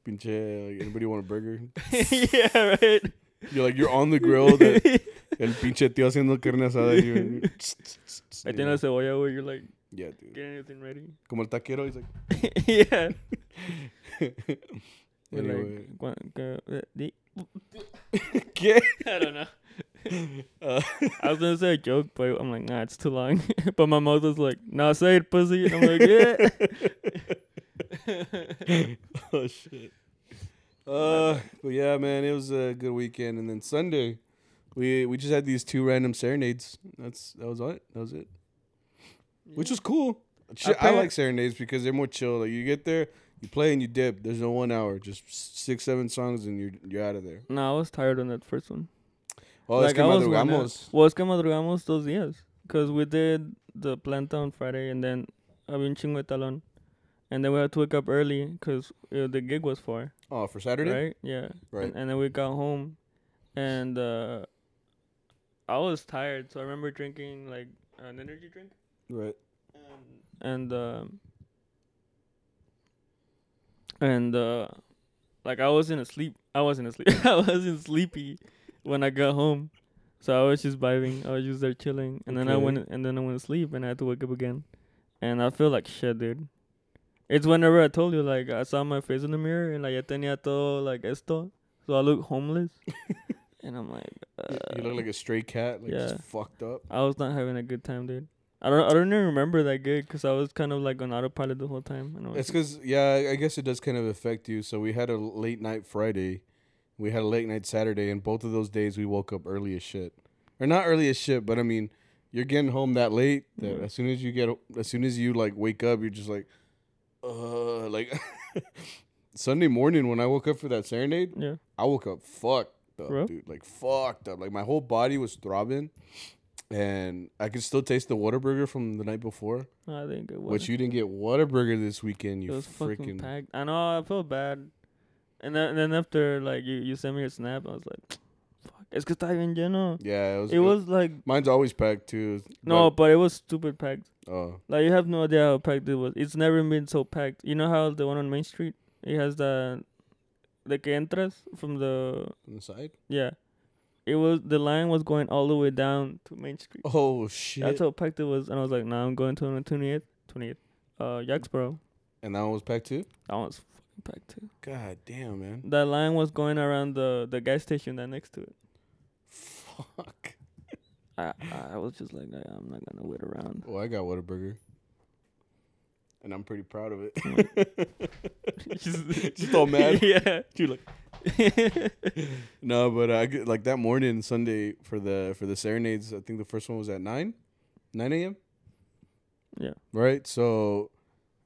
Pinche, like, anybody want a burger? yeah, right. You're like you're on the grill. The, el pinche tío haciendo carne asada. y I think that's cebolla, güey. You're like, Yeah, dude. getting everything ready. Como el taquero. He's like. yeah. Anyway. like, the- ¿Qué? I don't know. Uh, I was gonna say a joke, but I'm like, nah, it's too long. but my mouth was like, nah, say it, pussy. And I'm like, yeah. oh shit. Uh, but yeah, man, it was a good weekend, and then Sunday, we we just had these two random serenades. That's that was it. That was it. Which was cool. Shit, I, like serenades because they're more chill. Like you get there, you play and you dip. There's no one hour, just six, seven songs, and you're you're out of there. No, I was tired on that first one. Oh, es que I was madrugamos. Well, es que madrugamos dos días. Because we did the planta on Friday and then había un chingo de talón. And then we had to wake up early because uh, the gig was far. Oh, for Saturday. Right? Yeah. Right. And, and then we got home and uh, I was tired. So I remember drinking like an energy drink. Right. And, and um, and uh, like I wasn't asleep. I wasn't asleep. I wasn't sleepy when I got home. So I was just vibing. I was just there chilling, and then I went and then I went to sleep, and I had to wake up again, and I feel like shit, dude. It's whenever I told you like I saw my face in the mirror and like ya tenía todo like esto, so I look homeless, and I'm like, uh, you look like a stray cat, like yeah. just fucked up. I was not having a good time, dude. I don't I don't even remember that good because I was kind of like on autopilot the whole time. And I It's because yeah, I guess it does kind of affect you. So we had a late night Friday, we had a late night Saturday, and both of those days we woke up early as shit, or not early as shit, but I mean, you're getting home that late that Yeah. as soon as you get, as soon as you like wake up, you're just like, uh, like Sunday morning when I woke up for that serenade, yeah. I woke up fucked up, Bro? dude, like fucked up, like my whole body was throbbing. And I could still taste the Whataburger from the night before, I think it was. which you didn't get Whataburger this weekend. it You was freaking packed. I know. I felt bad. And then, and then after like you, you sent me a snap, I was like, "Fuck, es que está bien lleno." Yeah, it was. It was like Mine's always packed too. no, but it was stupid packed. Oh, Like you have no idea how packed it was. It's never been so packed. You know how the one on Main Street, it has the, the que entras from the on the side. yeah, it was the line was going all the way down to Main Street. Oh shit! That's how packed it was, and I was like, "Nah, I'm going to the twentieth, twentieth, uh, Yaxboro." and that one was packed too. That was fucking packed too. God damn, man. That line was going around the the gas station that next to it. Fuck. I I was just like, "Nah, I'm not gonna wait around. Well, I got Whataburger, and I'm pretty proud of it. just, Just all mad. yeah. Dude, like no, but I get like that morning Sunday for the for the serenades. I think the first one was at nine, nine a.m. yeah. Right. So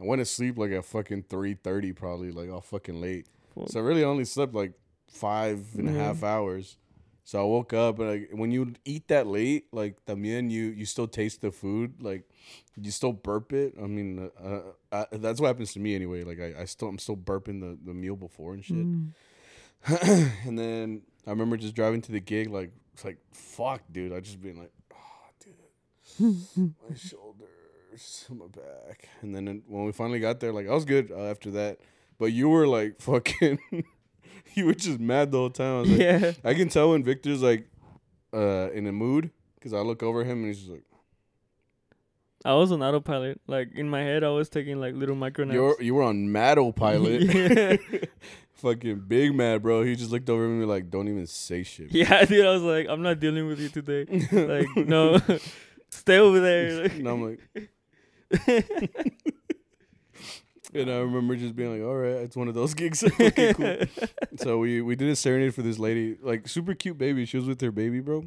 I went to sleep like at fucking three thirty, probably like all fucking late. Fuck. So I really only slept like five and a half Yeah. hours. So I woke up and like when you eat that late, like también you you still taste the food, like you still burp it. I mean, uh, uh, uh, that's what happens to me anyway. Like I, I still I'm still burping the, the meal before and shit. Mm. and then I remember just driving to the gig, like it's like fuck, dude. I just being like, oh, dude, my shoulders, my back. And then when we finally got there, like I was good uh, after that, but you were like fucking, you were just mad the whole time. I was like, yeah. I can tell when Victor's like uh in a mood because I look over him and he's just like, I was on autopilot. Like in my head, I was taking like little micro naps. you're you were on mad pilot. Fucking big mad, bro. He just looked over at me like, don't even say shit. yeah, dude. I was like, I'm not dealing with you today. Like, no, stay over there. and I'm like, and I remember just being like, all right, it's one of those gigs. okay, cool. so we we did a serenade for this lady, like super cute baby. She was with her baby, bro,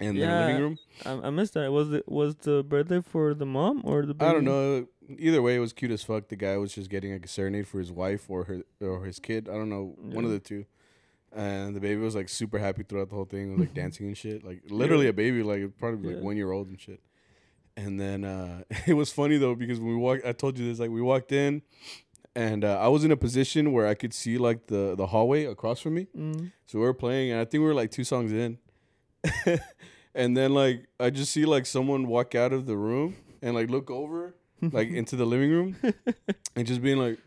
in their Yeah. living room. I, I missed that. Was it was the birthday for the mom or the? Baby? I don't know. Either way, it was cute as fuck. The guy was just getting like a serenade for his wife or her or his kid. I don't know, one of the two. And the baby was like super happy throughout the whole thing, was like dancing and shit, like literally a baby, like probably like Yeah. one year old and shit. And then uh, it was funny though because when we walked, I told you this, like we walked in, and uh, I was in a position where I could see like the the hallway across from me. Mm. So we were playing, and I think we were like two songs in. and then like I just see like someone walk out of the room and like look over like into the living room and just being like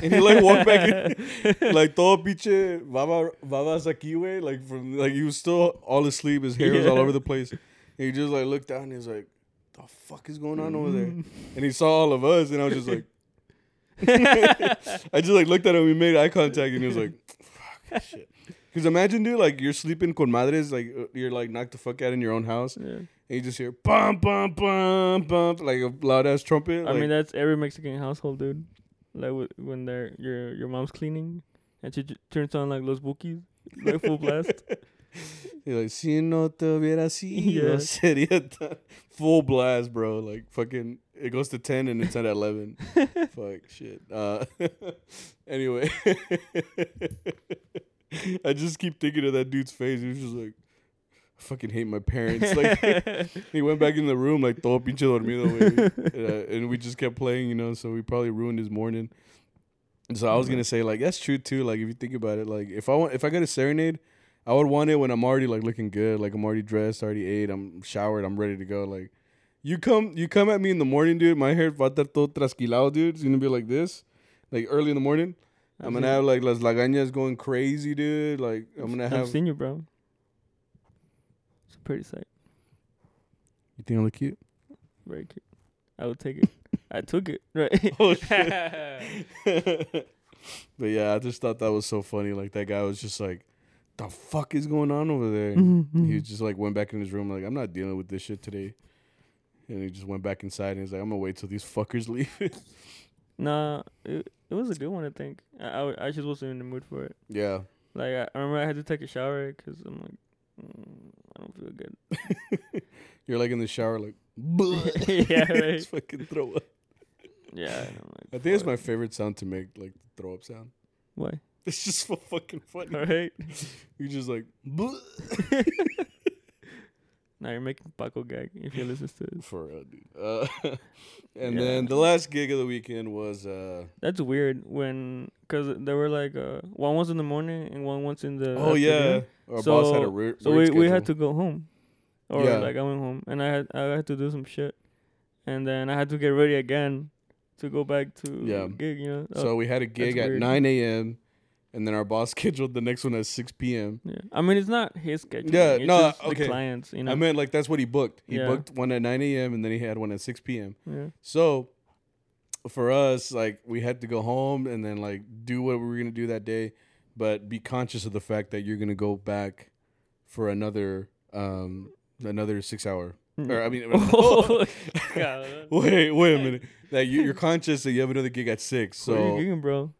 and he like walked back in like todo pinche baba babas aquí güey like from like he was still all asleep his hair was all over the place and he just like looked down and he's like the fuck is going on over there and he saw all of us and I was just like I just like looked at him. We made eye contact, and he was like, "Fuck shit." Because imagine, dude, like you're sleeping con madres, like uh, you're like knocked the fuck out in your own house, yeah. and you just hear bum bum bum bum like a loud ass trumpet. I like, mean, that's every Mexican household, dude. Like when they're your your mom's cleaning, and she j- turns on like Los Bukis, like full blast. You're like, si no te hubiera sido, sería tan-" full blast, bro. Like fucking, it goes to ten and it's at eleven. Fuck shit. Uh, anyway, I just keep thinking of that dude's face. He was just like, fucking hate my parents. Like he went back in the room like todo pinche dormido. Uh, and we just kept playing, you know. So we probably ruined his morning. And so I was gonna say like that's true too. Like if you think about it, like if I want, if I got a serenade, I would want it when I'm already like looking good, like I'm already dressed, already ate, I'm showered, I'm ready to go. Like you come, you come at me in the morning, dude. My hair va a estar todo trasquilado, dude. It's gonna be like this, like early in the morning. I'm gonna have like las lagañas going crazy, dude. Like I'm gonna have. I've have. seen you, bro. Pretty sight. You think I look cute? Very cute. I would take it. I took it. Right. Oh shit. but yeah, I just thought that was so funny. Like that guy was just like, "The fuck is going on over there?" Mm-hmm. He just like went back in his room, like, "I'm not dealing with this shit today." And he just went back inside and he's like, "I'm gonna wait till these fuckers leave." Nah, it, it was a good one. I think. I, I, w- I just wasn't in the mood for it. yeah. Like I, I remember I had to take a shower because I'm like, mm, I don't feel good. You're like in the shower, like, Yeah, right. Just fucking throw up. Yeah. And I'm like, I think it's my favorite sound to make, like the throw up sound. Why? It's just so fucking funny. All right. You're just like, Now you're making Paco gag if you listen to this. for real, dude. Uh, and Yeah. then the last gig of the weekend was, uh, That's weird when, cause there were like uh, one was in the morning and one was in the. oh yeah, our boss had a So- So we, we had to go home, or Yeah. like I went home and I had I had to do some shit, and then I had to get ready again to go back to Yeah. gig. You know. Oh, So we had a gig at weird. 9 a.m. and then our boss scheduled the next one at 6 p.m. yeah. I mean, it's not his schedule. Yeah, it's no, okay. The clients, you know. I meant like that's what he booked. He Yeah. booked one at 9 a.m. and then he had one at 6 p.m. yeah. So for us, like we had to go home and then like do what we were gonna do that day, but be conscious of the fact that you're gonna go back for another um another six hour. Or I mean, oh, wait, wait a minute. That you, you're conscious that you have another gig at six. So Who are you gigging, bro?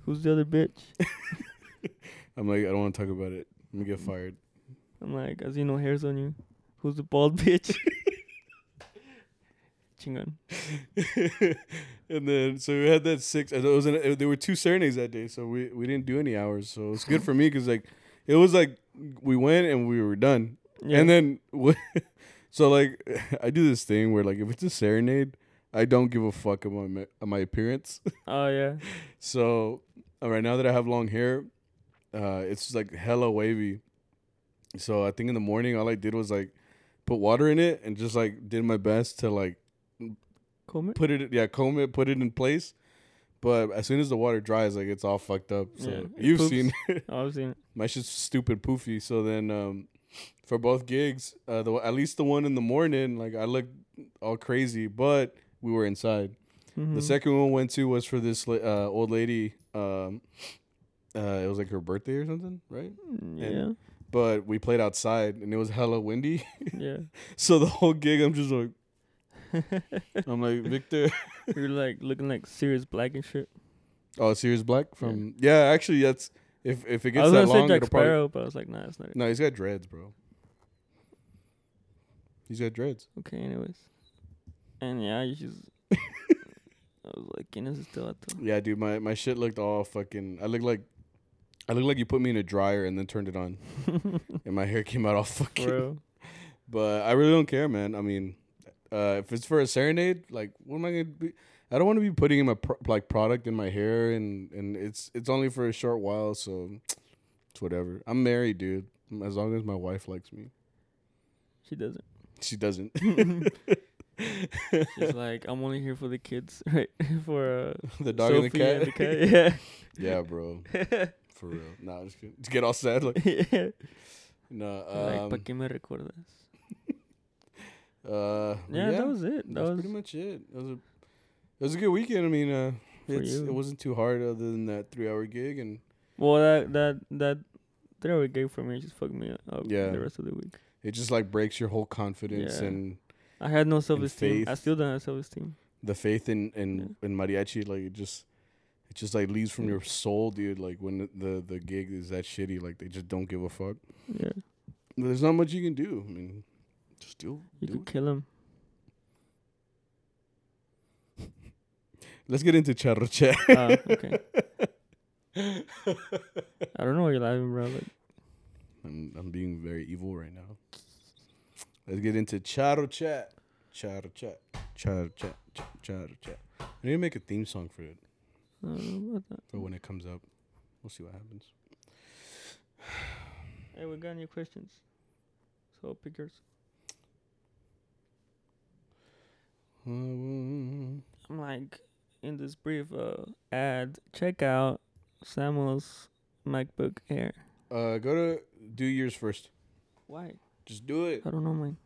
Who's the other bitch? I'm like, I don't want to talk about it. I'm gonna get fired. I'm like, I see no hairs on you. Who's the bald bitch? Chingon. and then so we had that six. and It was an, it, there were two serenades that day, so we we didn't do any hours. So it's good for me because like it was like we went and we were done. Yeah. And then so like I do this thing where like if it's a serenade, I don't give a fuck about my my appearance. Oh yeah. so all right now that I have long hair, uh, it's just like hella wavy. So I think in the morning all I did was like put water in it and just like did my best to like Comb it. put it yeah comb it put it in place but as soon as the water dries like it's all fucked up so Yeah, you've poops. seen Oh, I've seen it. my shit's stupid poofy so then um for both gigs uh the at least the one in the morning like i looked all crazy but we were inside the Mhm. second one we went to was for this uh old lady um uh it was like her birthday or something right Mm, Yeah. and- but we played outside and it was hella windy yeah. so the whole gig i'm just like i'm like victor You're like looking like Sirius Black and shit. Oh, Sirius Black from yeah. Actually, that's if if it I gets was that gonna say long, Jack it'll probably Sparrow, but I was like, nah, it's not it. no. He's got dreads, bro. He's got dreads. Okay, anyways. And yeah, you just. I was like, ¿quién es este vato? Yeah, dude. My my shit looked all fucking. I look like, I look like you put me in a dryer and then turned it on, and my hair came out all fucking. But I really don't care, man. I mean, uh, if it's for a serenade, like, what am I gonna be? I don't want to be putting in my pro- like product in my hair, and and it's it's only for a short while, so it's whatever. I'm married, dude. As long as my wife likes me, She doesn't. she doesn't. She's like, I'm only here for the kids, right? for uh, the dog and the Sophie cat. and the cat. yeah, bro. For real. Nah, I'm just kidding. Just get all sad. Like, Yeah. no. like, Um, ¿pa qué me recuerdas? Uh, Yeah, that was it. That that's was pretty much it. It was a, it was a good weekend. I mean, uh, it's, it wasn't too hard other than that three hour gig and well, that that that three hour gig for me just fucked me up Yeah. the rest of the week. it just like breaks your whole confidence Yeah. and I had no self esteem. I still don't have self esteem. the faith in in, in mariachi like it just it just like leaves from your soul dude like when the, the the gig is that shitty like they just don't give a fuck Yeah, there's not much you can do i mean just do, you do could it. kill him. let's get into charro chat Ah, okay. I don't know why you're laughing, bro. Like, I'm, I'm being very evil right now let's get into charro chat charro chat charro chat ch- charro chat i need to make a theme song for it I don't know about that. for when it comes up we'll see what happens Hey, we got any questions? So pick yours. Um, I'm like in this brief uh ad. Check out Samuel's MacBook Air. uh go to do yours first Why? just do it I don't know mine.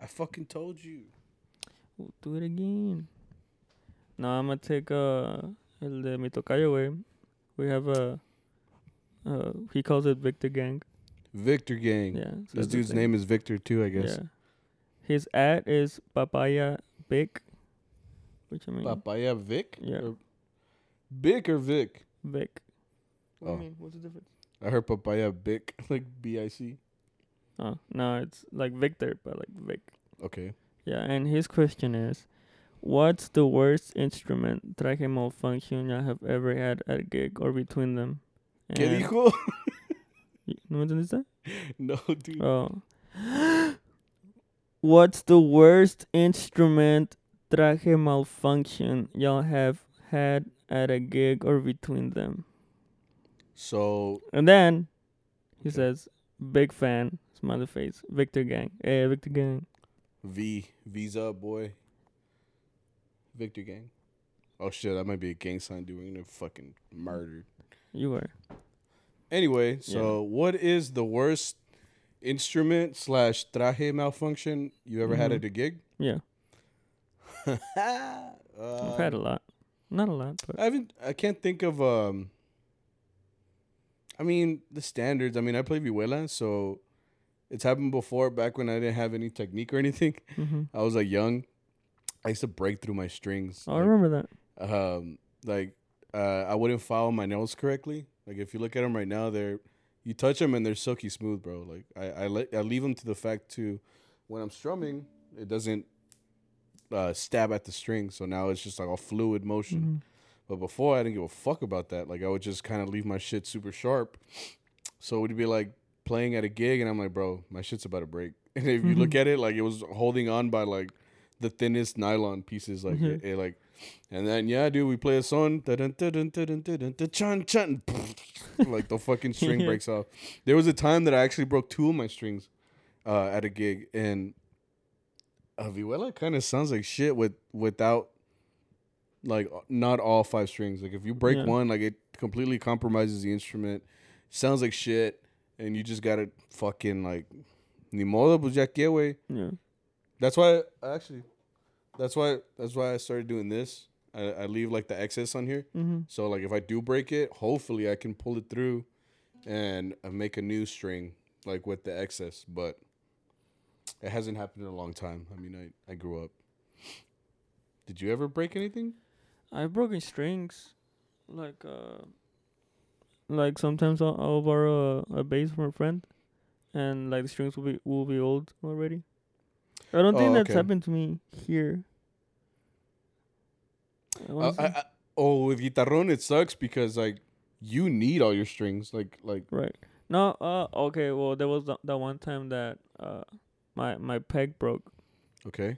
I fucking told you. We'll do it again. No, I'm gonna take uh el de mi tocayo way. We have a uh he calls it Victor Gang. Victor Gang. Yeah. This dude's name is Victor too, I guess. Yeah. His ad is Papaya Big. Which I mean Papaya Vic? Yeah. Or Bic or Vic? Vic. Oh. What do Oh. you mean? What's the difference? I heard Papaya Bic, like B I C. Oh no, it's like Victor, but like Vic. Okay. Yeah, and his question is, what's the worst instrument traje malfunction I have ever had at a gig or between them? ¿Qué And- dijo? Y- ¿No me entendiste? no, dude. Oh. What's the worst instrument traje malfunction y'all have had at a gig or between them? So, And then he says, big fan, smiley face, Victor Gang. Hey, Victor Gang. V. Visa boy. Victor Gang. Oh shit, that might be a gang sign doing a fucking murdered. You were. Anyway, so what is the worst instrument slash traje malfunction you ever had Mhm. at a gig? Yeah. uh, I've had a lot. Not a lot, but I haven't. I can't think of. Um. I mean the standards. I mean I play vihuela, so it's happened before. Back when I didn't have any technique or anything, hmm I was like young. I used to break through my strings. Oh, I remember that. um, like uh, I wouldn't file my nails correctly. Like if you look at them right now, they're you touch them and they're silky smooth, bro. Like I I, let, I leave them to the fact to when I'm strumming, it doesn't uh, stab at the string. So now it's just like a fluid motion. Mhm. But before I didn't give a fuck about that. Like I would just kind of leave my shit super sharp. So it would be like playing at a gig, and I'm like, bro, my shit's about to break. And if you look Mhm. at it, like it was holding on by like the thinnest nylon pieces, like Mhm. it, it, like. And then yeah, dude, we play a song, dun dun dun dun dun dun dun chun chun, like the fucking string breaks off. There was a time that I actually broke two of my strings uh, at a gig, and vihuela kind of sounds like shit with without like not all five strings. Like if you break Yeah. one, like it completely compromises the instrument. Sounds like shit, and you just gotta fucking like ni modo pues ya que. Yeah. That's why I actually, that's why that's why I started doing this. I, I leave like the excess on here, Mm-hmm. so like if I do break it, hopefully I can pull it through, and make a new string like with the excess. But it hasn't happened in a long time. I mean, I I grew up. Did you ever break anything? I've broken strings, like uh, like sometimes I'll, I'll borrow a, a bass from a friend, and like the strings will be will be old already. I don't think Oh, that's okay. happened to me here. I wanna Uh, I, I, oh, with guitarron it sucks because like you need all your strings. Like like right. No. Uh. Okay. Well, there was th- that one time that uh, my my peg broke. okay.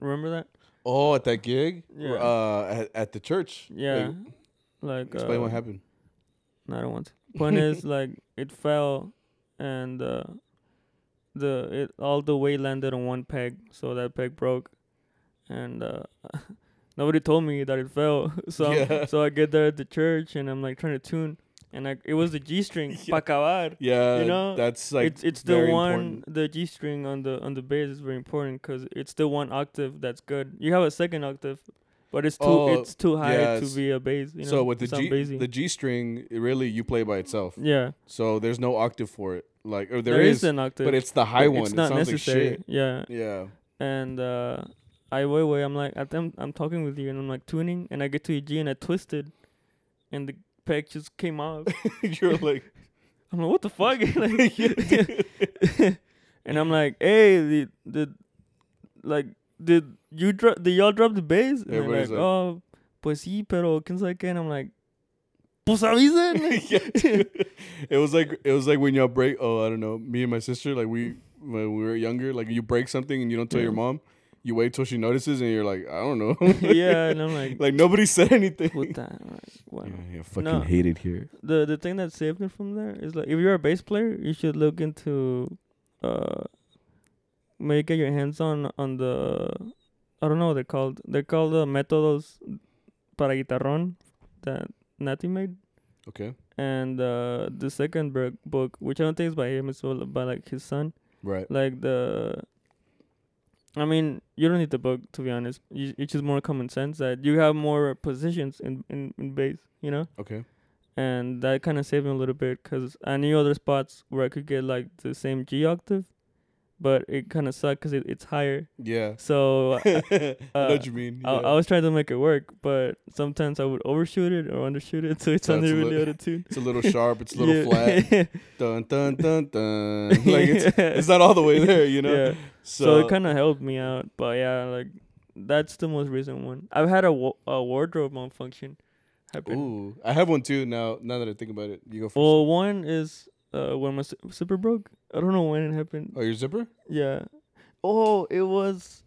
Remember that? Oh, at that gig, Yeah. Uh, at, at the church. Yeah. Like, Like. explain uh, what happened. No, I don't want to. Point is, like, it fell, and uh, the it all the weight landed on one peg, so that peg broke, and uh, nobody told me that it fell. so Yeah. so I get there at the church, and I'm like trying to tune, and I it was the G string, Yeah. pa acabar. Yeah, you know, that's like it's it's the one important. the G string on the on the bass is very important because it's the one octave that's good. You have a second octave, but it's too Oh, it's too high yeah, to be a bass. You know, so with the G bassy. the G string, it really you play by itself. yeah, So there's no octave for it. Like or there is, is, an octave, but it's the high one. It's it not sounds necessary. like shit. Yeah, Yeah. and uh, I wait, wait. I'm like, I think I'm talking with you, and I'm like tuning, and I get to a G, and I twisted, and the peg just came off. You're like I'm like, what the fuck? Like- and I'm like, hey, the the like did you drop did y'all drop the bass? And they're Everybody's like, like- oh, pues sí, pero quién sabe qué. And I'm like, pues avisen. yeah, it was like it was like when y'all break. Oh, I don't know. Me and my sister, like we when we were younger, like you break something and you don't tell your mom. You wait till she notices, and you're like, I don't know. yeah, and I'm like, like nobody said anything. puta. I'm like, bueno. Yeah, yeah, fucking No. hate it here. The the thing that saved me from there is like if you're a bass player, you should look into uh maybe get your hands on on the I don't know what they're called. They're called uh, métodos para guitarrón that Nati made. Okay, And uh the second book, book, which I don't think is by him, it's all by like his son. right. Like the I mean, you don't need the book to be honest. You, it's just more common sense that you have more positions in in, in bass, you know? Okay, and that kind of saved me a little bit because I knew other spots where I could get like the same G octave, but it kind of sucked because it, it's higher. yeah. So I uh, what you mean. I, yeah. I was trying to make it work, but sometimes I would overshoot it or undershoot it, so it So it's sounded really out of tune. it's a little sharp. It's a little Yeah. flat. Dun dun dun dun. Like it's it's not all the way there, you know. Yeah. So, it kind of helped me out, but yeah, like that's the most recent one. I've had a, wa- a wardrobe malfunction happen. Ooh, I have one too. Now, now that I think about it, you go first. Well, one is uh when my zi- zipper broke. I don't know when it happened. oh, your zipper? Yeah. Oh, it was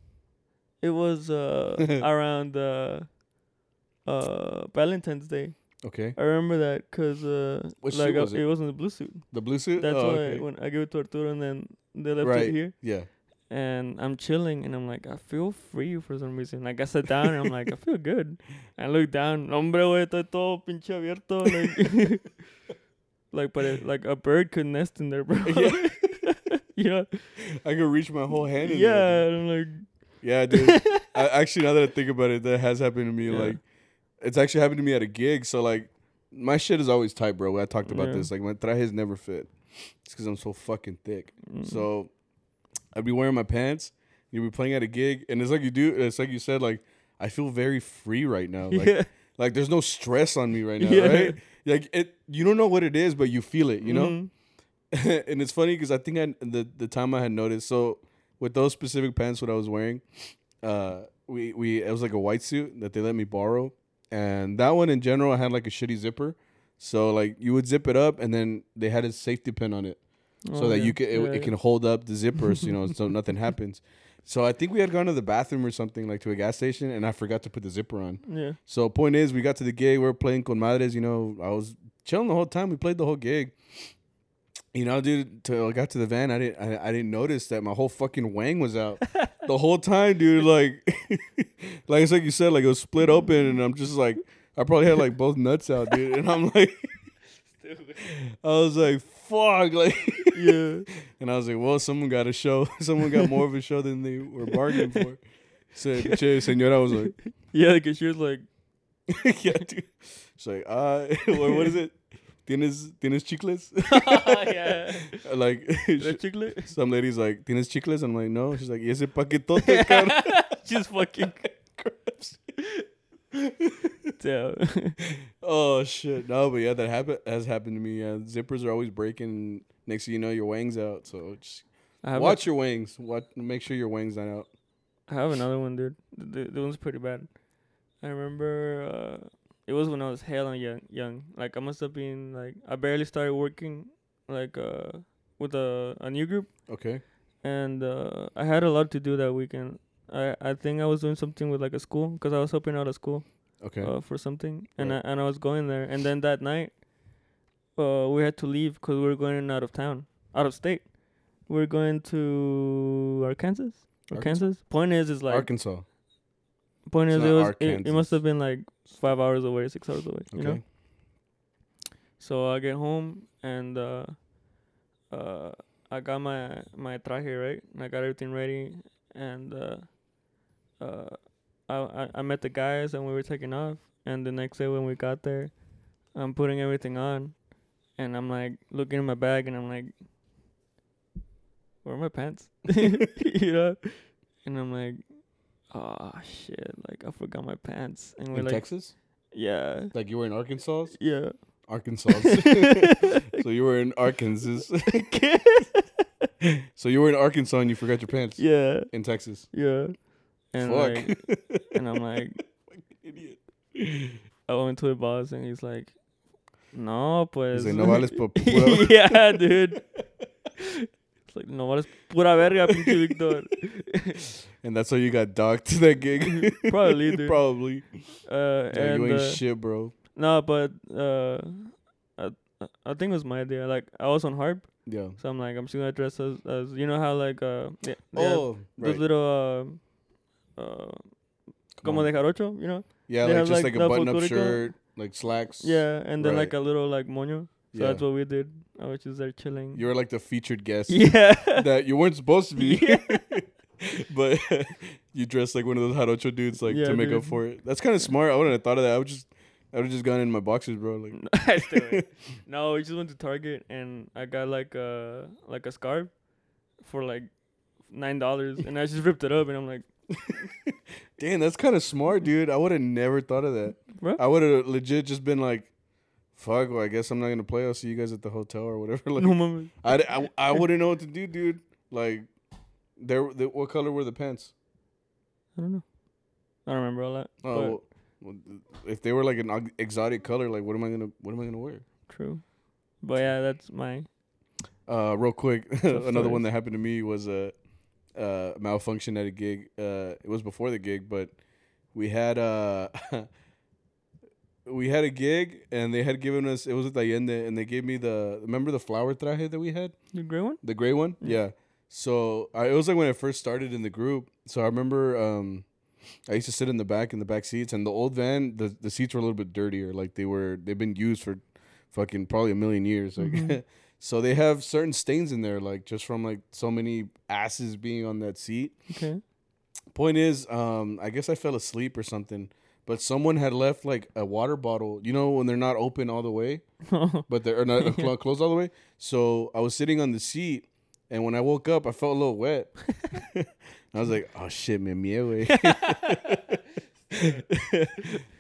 it was uh around uh uh Valentine's Day. Okay. I remember that cuz uh What like suit was uh, it? it wasn't the blue suit. The blue suit. That's oh, why okay. when I gave it to Arturo and then they left Right. it here Yeah. and I'm chilling and I'm like I feel free for some reason. Like I sat down and I'm like I feel good. I look down, hombre, güey, estoy todo pinche abierto like like but it, like a bird could nest in there, bro. Yeah. yeah. I could reach my whole hand. In Yeah, There, and I'm like yeah, dude. I, actually, now that I think about it, that has happened to me. Yeah. Like, it's actually happened to me at a gig. So like, my shit is always tight, bro. I talked about Yeah. this. Like, my trajes never fit. It's because I'm so fucking thick. mm. So I'd be wearing my pants. You'd be playing at a gig, and it's like you do. It's like you said. Like I feel very free right now. Like yeah. like there's no stress on me right now. Yeah. Right? Like it. You don't know what it is, but you feel it. You know. Mhm. and it's funny because I think I the the time I had noticed. So with those specific pants, what I was wearing, uh, we we it was like a white suit that they let me borrow, and that one in general I had like a shitty zipper. So like you would zip it up, and then they had a safety pin on it so Oh, that yeah. you can it, Yeah, it can hold up the zippers, you know, so nothing happens. So I think we had gone to the bathroom or something like to a gas station, and I forgot to put the zipper on. Yeah. So point is, we got to the gig. We were playing con madres. You know, I was chilling the whole time. We played the whole gig. You know, dude. Till I got to the van, I didn't. I, I didn't notice that my whole fucking wang was out the whole time, dude. Like, like it's like you said, like it was split open, and I'm just like, I probably had like both nuts out, dude. And I'm like, I was like, fuck, like. yeah. And I was like, well, someone got a show. someone got more of a show than they were bargaining for. So, che, señora was like, Yeah, because she was like, yeah, dude. She's like, uh, what, what is it? Tienes, tienes chicles? yeah. like, chicle. some lady's like, tienes chicles? I'm like, no. She's like, y ese paquetote, cabrón. Just fucking. Damn. oh, shit. No, but yeah, that happen- has happened to me. Yeah, zippers are always breaking. Next thing you know, your wang's out. So just watch your wings. Watch, make sure your wang's not out. I have another one, dude. The, the, the one's pretty bad. I remember uh, it was when I was hell young. Young, like I must have been like I barely started working, like uh, with a a new group, Okay. and uh, I had a lot to do that weekend. I I think I was doing something with like a school because I was helping out a school Okay. uh, for something, and Right. I, and I was going there, and then that night, uh, we had to leave because we were going out of town, out of state. We are going to Arkansas. Arkansas? Arkansas. Point is, is like Arkansas. point It's is, it was it, it must have been like five hours away, six hours away. You Okay. know. So I get home and uh, uh, I got my my traje right, and I got everything ready, and uh, uh, I, I met the guys and we were taking off. And the next day when we got there, I'm putting everything on, and I'm like looking in my bag and I'm like, where are my pants? you know, and I'm like, oh shit, like I forgot my pants. And we're In like, Texas? yeah, Like you were in Arkansas? yeah. Arkansas. so you were in Arkansas. so you were in Arkansas and you forgot your pants yeah, in Texas. yeah. And Fuck. like, and I'm like, Idiot. I went to the boss and he's like, no, pues. He's like, no vales por pura. yeah, dude. It's like, no vales pura verga, pinche Victor. and that's why you got docked to that gig. Probably, dude. Probably. Uh, Yeah, and you ain't uh, shit, bro. no, but uh, I, I think it was my idea. Like, I was on harp, Yeah. so I'm like, I'm just gonna dress as, as you know how like uh, yeah, they have Oh, those little uh, uh, como de jarocho, you know? Yeah, they like have, just like, like, a button-up shirt, like slacks. Yeah, and then like a little like moño. So Yeah. that's what we did. I was just there chilling. You were like the featured guest yeah. that you weren't supposed to be. Yeah. but you dressed like one of those jarocho dudes, like Yeah, to make up for it. That's kind of smart. I wouldn't have thought of that. I would just, I would have just gone in my boxes, bro. Like, no, we just went to Target and I got like a like a scarf for like nine dollars, and I just ripped it up, and I'm like, damn, that's kind of smart, dude. I would have never thought of that. Bro. I would have legit just been like, fuck. Well, I guess I'm not gonna play. I'll see you guys at the hotel or whatever. Like, no. I, I, I wouldn't know what to do, dude. Like, there, the, what color were the pants? I don't know. I don't remember all that. Oh, well, if they were like an exotic color, like what am I gonna what am I gonna wear? true. But yeah, that's my. Uh, real quick, another one that happened to me was a uh, malfunction at a gig. Uh, it was before the gig, but we had uh we had a gig and they had given us it was at the end, and they gave me the remember the flower traje that we had The gray one? the gray one Yeah. yeah so I, it was like when I first started in the group so I remember um I used to sit in the back in the back seats and the old van the the seats were a little bit dirtier like they were they've been used for fucking probably a million years like Mhm. so they have certain stains in there like just from like so many asses being on that seat Okay. point is um i guess i fell asleep or something but someone had left like a water bottle you know when they're not open all the way but they're not clo- closed all the way so i was sitting on the seat and when i woke up i felt a little wet i was like oh shit me mie, güey." I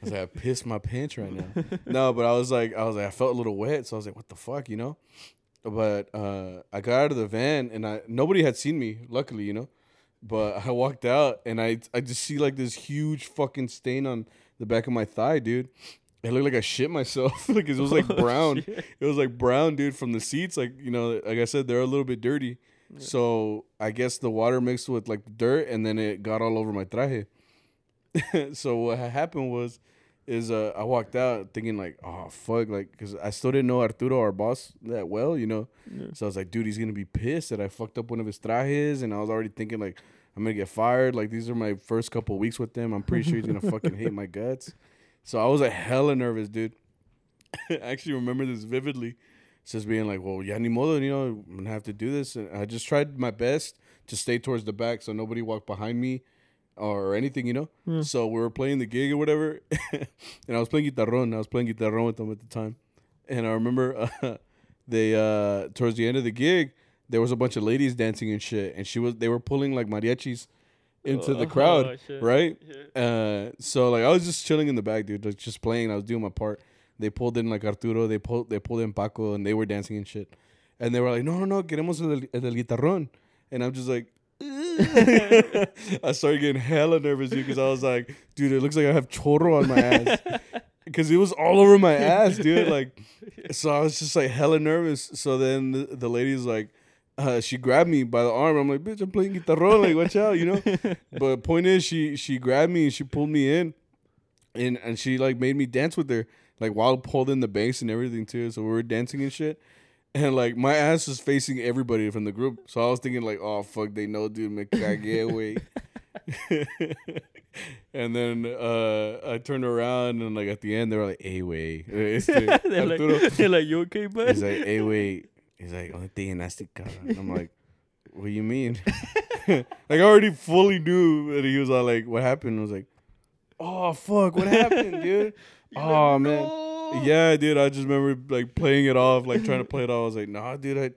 was like, I pissed my pants right now. No, but I was like, I was like, I felt a little wet, so I was like, what the fuck, you know? But uh, I got out of the van and I nobody had seen me, luckily, you know. But I walked out and I I just see like this huge fucking stain on the back of my thigh, dude. It looked like I shit myself. like it was like Oh, brown. shit. It was like brown, dude, from the seats. Like you know, like I said, they're a little bit dirty. Yeah. So I guess the water mixed with like dirt, and then it got all over my traje. so what happened was, is uh, I walked out thinking like, oh fuck, like because I still didn't know Arturo, our boss, that well, you know. Yeah. So I was like, dude, he's gonna be pissed that I fucked up one of his trajes, and I was already thinking like, I'm gonna get fired. Like these are my first couple weeks with them. I'm pretty sure he's gonna fucking hate my guts. So I was like hella nervous, dude. I actually remember this vividly. Just being like, well, ya ni modo, you know, I'm gonna have to do this. And I just tried my best to stay towards the back so nobody walked behind me or anything, you know. Yeah. So we were playing the gig or whatever, and I was playing guitarron. I was playing guitarron with them at the time, and I remember uh, they uh, towards the end of the gig, there was a bunch of ladies dancing and shit, and she was they were pulling like mariachis into the Oh, crowd, shit. right? Yeah. Uh, so like I was just chilling in the back, dude, like just playing. I was doing my part. They pulled in like Arturo, they pulled they pulled in Paco, and they were dancing and shit. And they were like, no, no, no, queremos el, el guitarrón. And I'm just like, I started getting hella nervous because I was like, dude, it looks like I have choro on my ass. Because it was all over my ass, dude. Like, so I was just like hella nervous. So then the, the lady's like, uh, she grabbed me by the arm. I'm like, bitch, I'm playing guitarron. Like, watch out, you know. But point is, she she grabbed me and she pulled me in, and and she like made me dance with her, like while holding the bass and everything too. So we were dancing and shit. And like my ass was facing everybody from the group, so I was thinking like, "Oh fuck, they know, dude, me cagué, wait." and then uh, I turned around and like at the end they were like, "Hey, wait," Este, they're, Arturo, like, they're like, you okay, bud? He's like, "Hey, wait." He's like, "Oh, te llenaste, cara." And I'm like, "What do you mean?" like I already fully knew that he was all like, "What happened?" I was like, Oh fuck! What happened, dude? oh man. Yeah, dude. I just remember like playing it off, like trying to play it off. I was like, nah, dude. I,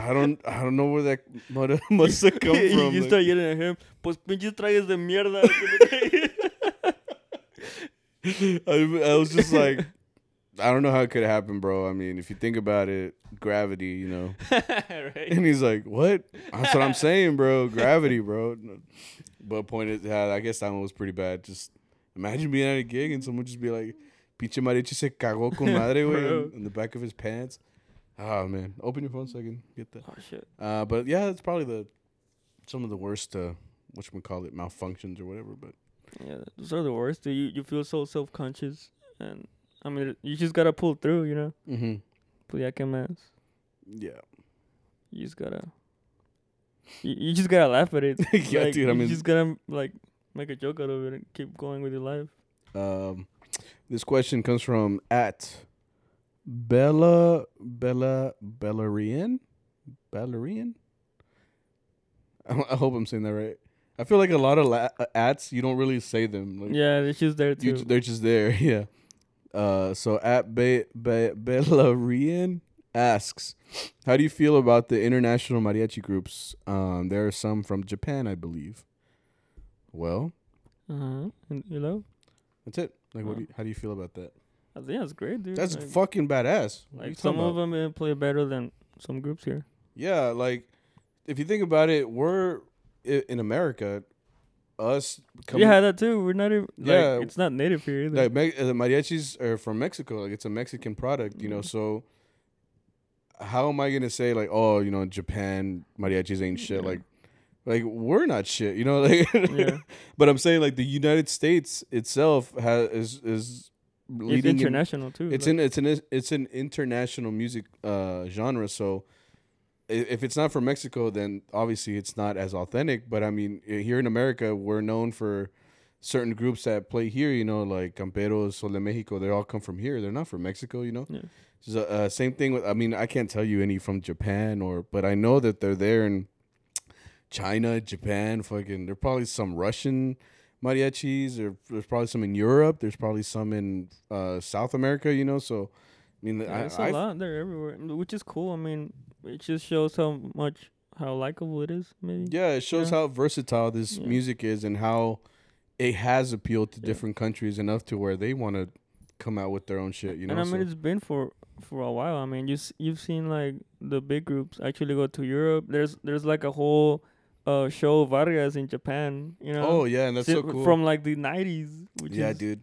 I don't, I don't know where that must must have come from. you like- start yelling at him. Pues pinches trajes de mierda. I, I was just like, I don't know how it could happen, bro. I mean, if you think about it, gravity, you know. right. And he's like, "What?" That's what I'm saying, bro. Gravity, bro. But point is, yeah, I guess that one was pretty bad. Just imagine being at a gig and someone just be like, "Pinche mariachi se cagó con madre, güey," in, in the back of his pants. Oh man, open your phone so I can get that. Oh shit. Uh, but yeah, it's probably the some of the worst, uh, what we call it, malfunctions or whatever. But Yeah, those are the worst. Dude. You you feel so self conscious, and I mean, you just gotta pull through. You know, pull ya que más. yeah, You just gotta. You, you just gotta laugh at it. Yeah, Like, dude, I You mean- just gotta like make a joke out of it and keep going with your life. Um, this question comes from at Bella Bella Bellarian Bellarian. I, I hope I'm saying that right. I feel like a lot of la- uh, ats you don't really say them. Like, yeah, just there too. you, they're just there. Yeah. Uh, so at Be- Be- Bellarian asks, "How do you feel about the international mariachi groups? Um, there are some from Japan, I believe. Well, uh huh. And you know, that's it. Like, what? Do you, how do you feel about that? I think that's great, dude. That's like, fucking badass. What like some of them play better than some groups here. Yeah, like if you think about it, we're in America. Us, coming, yeah, that too. We're not even. Yeah. Like, it's not native here either. like me- the mariachis are from Mexico. Like it's a Mexican product, you know. Mhm. So how am I gonna say like, oh, you know, Japan mariachis ain't shit? Yeah. Like, like we're not shit, you know. Like, yeah, but I'm saying like the United States itself has is is it's leading in- international too. It's like, in it's an it's an international music uh, genre. So if it's not from Mexico, then obviously it's not as authentic. But I mean, here in America, we're known for certain groups that play here. You know, like Camperos, Sol de Mexico. They all come from here. They're not from Mexico. You know. Yeah. So, uh, same thing with. I mean, I can't tell you any from Japan or, but I know that they're there in China, Japan. Fucking, there's probably some Russian mariachis. Or there's probably some in Europe. There's probably some in uh, South America. You know, so I mean, Yeah, I, it's a lot. They're everywhere, which is cool. I mean, it just shows how much how likable it is. Maybe. yeah, it shows Yeah. how versatile this Yeah. music is and how it has appealed to different countries enough to where they want to come out with their own shit. You know, and I mean, so- it's been for for a while. I mean, you s- you've seen like the big groups actually go to Europe. There's there's like a whole uh show Vargas in Japan. You know. oh yeah, and that's Si- so cool. From like the '90s. Yeah, dude.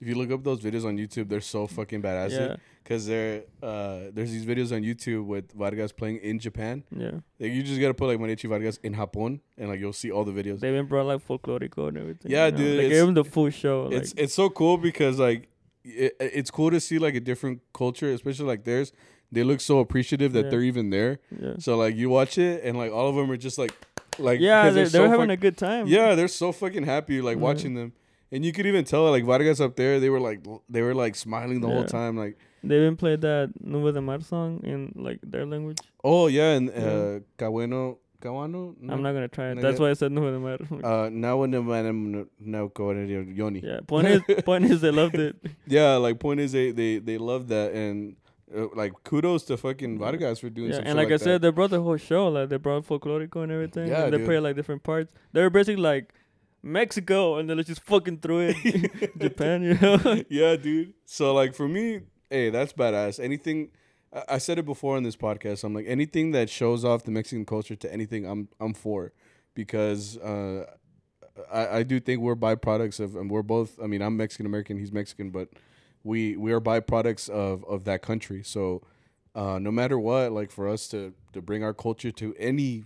If you look up those videos on YouTube, they're so fucking badass. Yeah. Because they're uh, there's these videos on YouTube with Vargas playing in Japan. Yeah. Like you just gotta put like Mariachi Vargas in Japón, and like you'll see all the videos. They even brought like folklorico and everything. Yeah, you know? dude, They it's- gave him the full show. it's like, it's so cool because like it, it's cool to see like a different culture, especially like theirs. They look so appreciative that Yeah. they're even there. yeah. So like you watch it, and like all of them are just like like yeah, they, they're they were so having fuck- a good time. yeah, they're so fucking happy like Yeah. watching them. And you could even tell like Vargas up there, they were like they were like smiling the whole time, like They even played that Nube de Mar song in like their language. Oh yeah, and Yeah. uh, Kaweno, Kawano. I'm not gonna try it. no, That's yeah. why I said Nube de Mar. Uh, now when the man no Kawano Yoni. yeah. Point is, point is, they loved it. Yeah, like point is they they they love that and uh, like kudos to fucking Yeah. Vargas for doing Yeah, and shit like I said, they brought the whole show. Like they brought folklorico and everything. Yeah, and they dude. played like different parts. They were basically like Mexico, and then let's just fucking throw it Japan. You know? yeah, dude. So like for me, hey, that's badass. Anything I, I said it before on this podcast. I'm like anything that shows off the Mexican culture to anything, I'm I'm for, because uh, I I do think we're byproducts of, and we're both. I mean, I'm Mexican American. He's Mexican, but we we are byproducts of of that country. So uh, no matter what, like for us to to bring our culture to any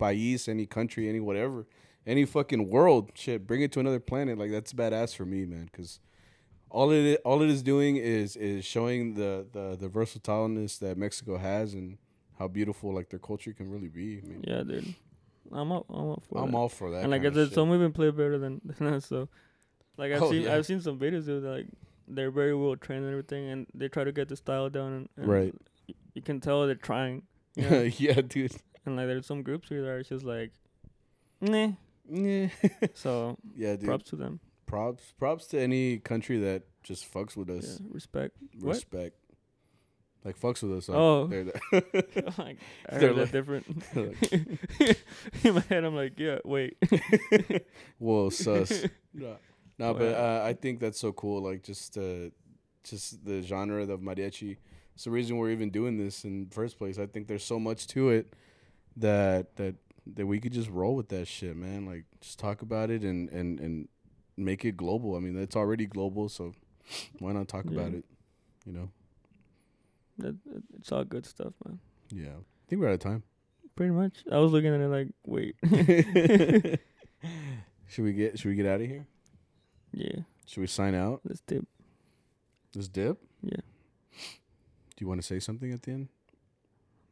país, any country, any whatever, any fucking world, shit, bring it to another planet. Like that's badass for me, man. Because all it all it is doing is is showing the the the versatileness that Mexico has and how beautiful like their culture can really be. I mean, yeah, dude. I'm up. I'm up for I'm that. all for that. and like I said, some even play better than, than us. So, like I've Oh, seen, yeah. I've seen some videos of like they're very well trained and everything, and they try to get the style down. And, and Right. y- You can tell they're trying. You know? yeah, dude. and like there's some groups here that are just like, nah. Yeah, So yeah, dude. props to them. props props to any country that just fucks with us. Yeah, us. respect. What? Respect. Like fucks with us. Like, Oh. they're the- like, I They're like- different. In my head, I'm like, yeah, wait. Whoa, sus. No, but uh, I think that's so cool. Like just uh, just the genre of mariachi. It's the reason we're even doing this in the first place. I think there's so much to it that that that we could just roll with that shit, man. Like just talk about it and and and make it global. I mean, it's already global, so why not talk about it? You know? it's all good stuff, man. Yeah. I think we're out of time. Pretty much. I was looking at it like, wait. should we get should we get out of here? Yeah, Should we sign out? let's dip. This dip? Yeah. Do you want to say something at the end?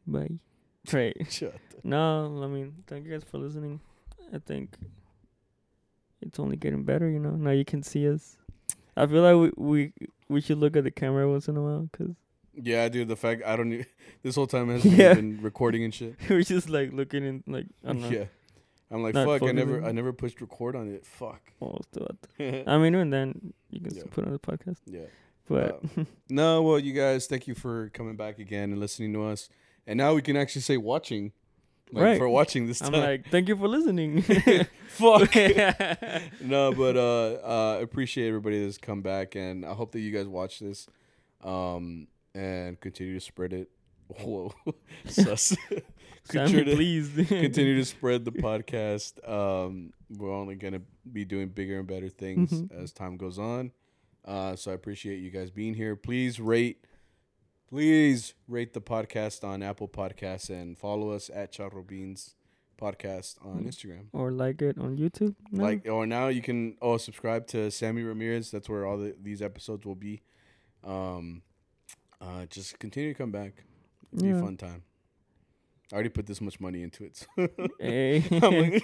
Bye. Right. Shut No, I mean, thank you guys for listening. I think it's only getting better, you know. Now you can see us. I feel like we we, we should look at the camera once in a while, cause. Yeah, dude. The fact I don't. This whole time has Yeah. been recording and shit. we're just like looking in, like I don't know. Yeah. I'm like, Not fuck. I never. I never pushed record on it. Fuck. Oh, still at the- yeah. I mean, and then you can still Yeah. put on the podcast, Yeah. but No, well, you guys, thank you for coming back again and listening to us. And now we can actually say watching, like Right. for watching this I'm like, thank you for listening. fuck. no, but uh, uh, appreciate everybody that's come back, and I hope that you guys watch this, um, and continue to spread it. Whoa, sus. Continue to- please continue to spread the podcast. Um, we're only gonna be doing bigger and better things Mhm. as time goes on. Uh, so I appreciate you guys being here. Please rate, please rate the podcast on Apple Podcasts and follow us at Charro Beans Podcast on Mm. Instagram. or like it on YouTube. No? Like or now you can oh subscribe to Sammy Ramirez. That's where all the, these episodes will be. Um, uh, just continue to come back. It'll be a fun time. I already put this much money into it. so- hey, I'm like,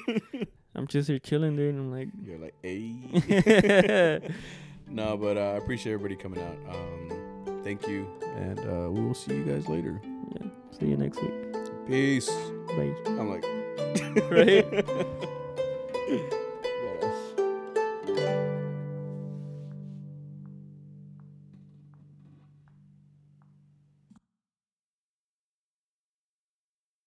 I'm just here chilling, dude. I'm like, you're like, hey. no, but uh, I appreciate everybody coming out. Um, thank you, and uh, we will see you guys later. yeah. See you next week. Peace. Bye. I'm like, Right?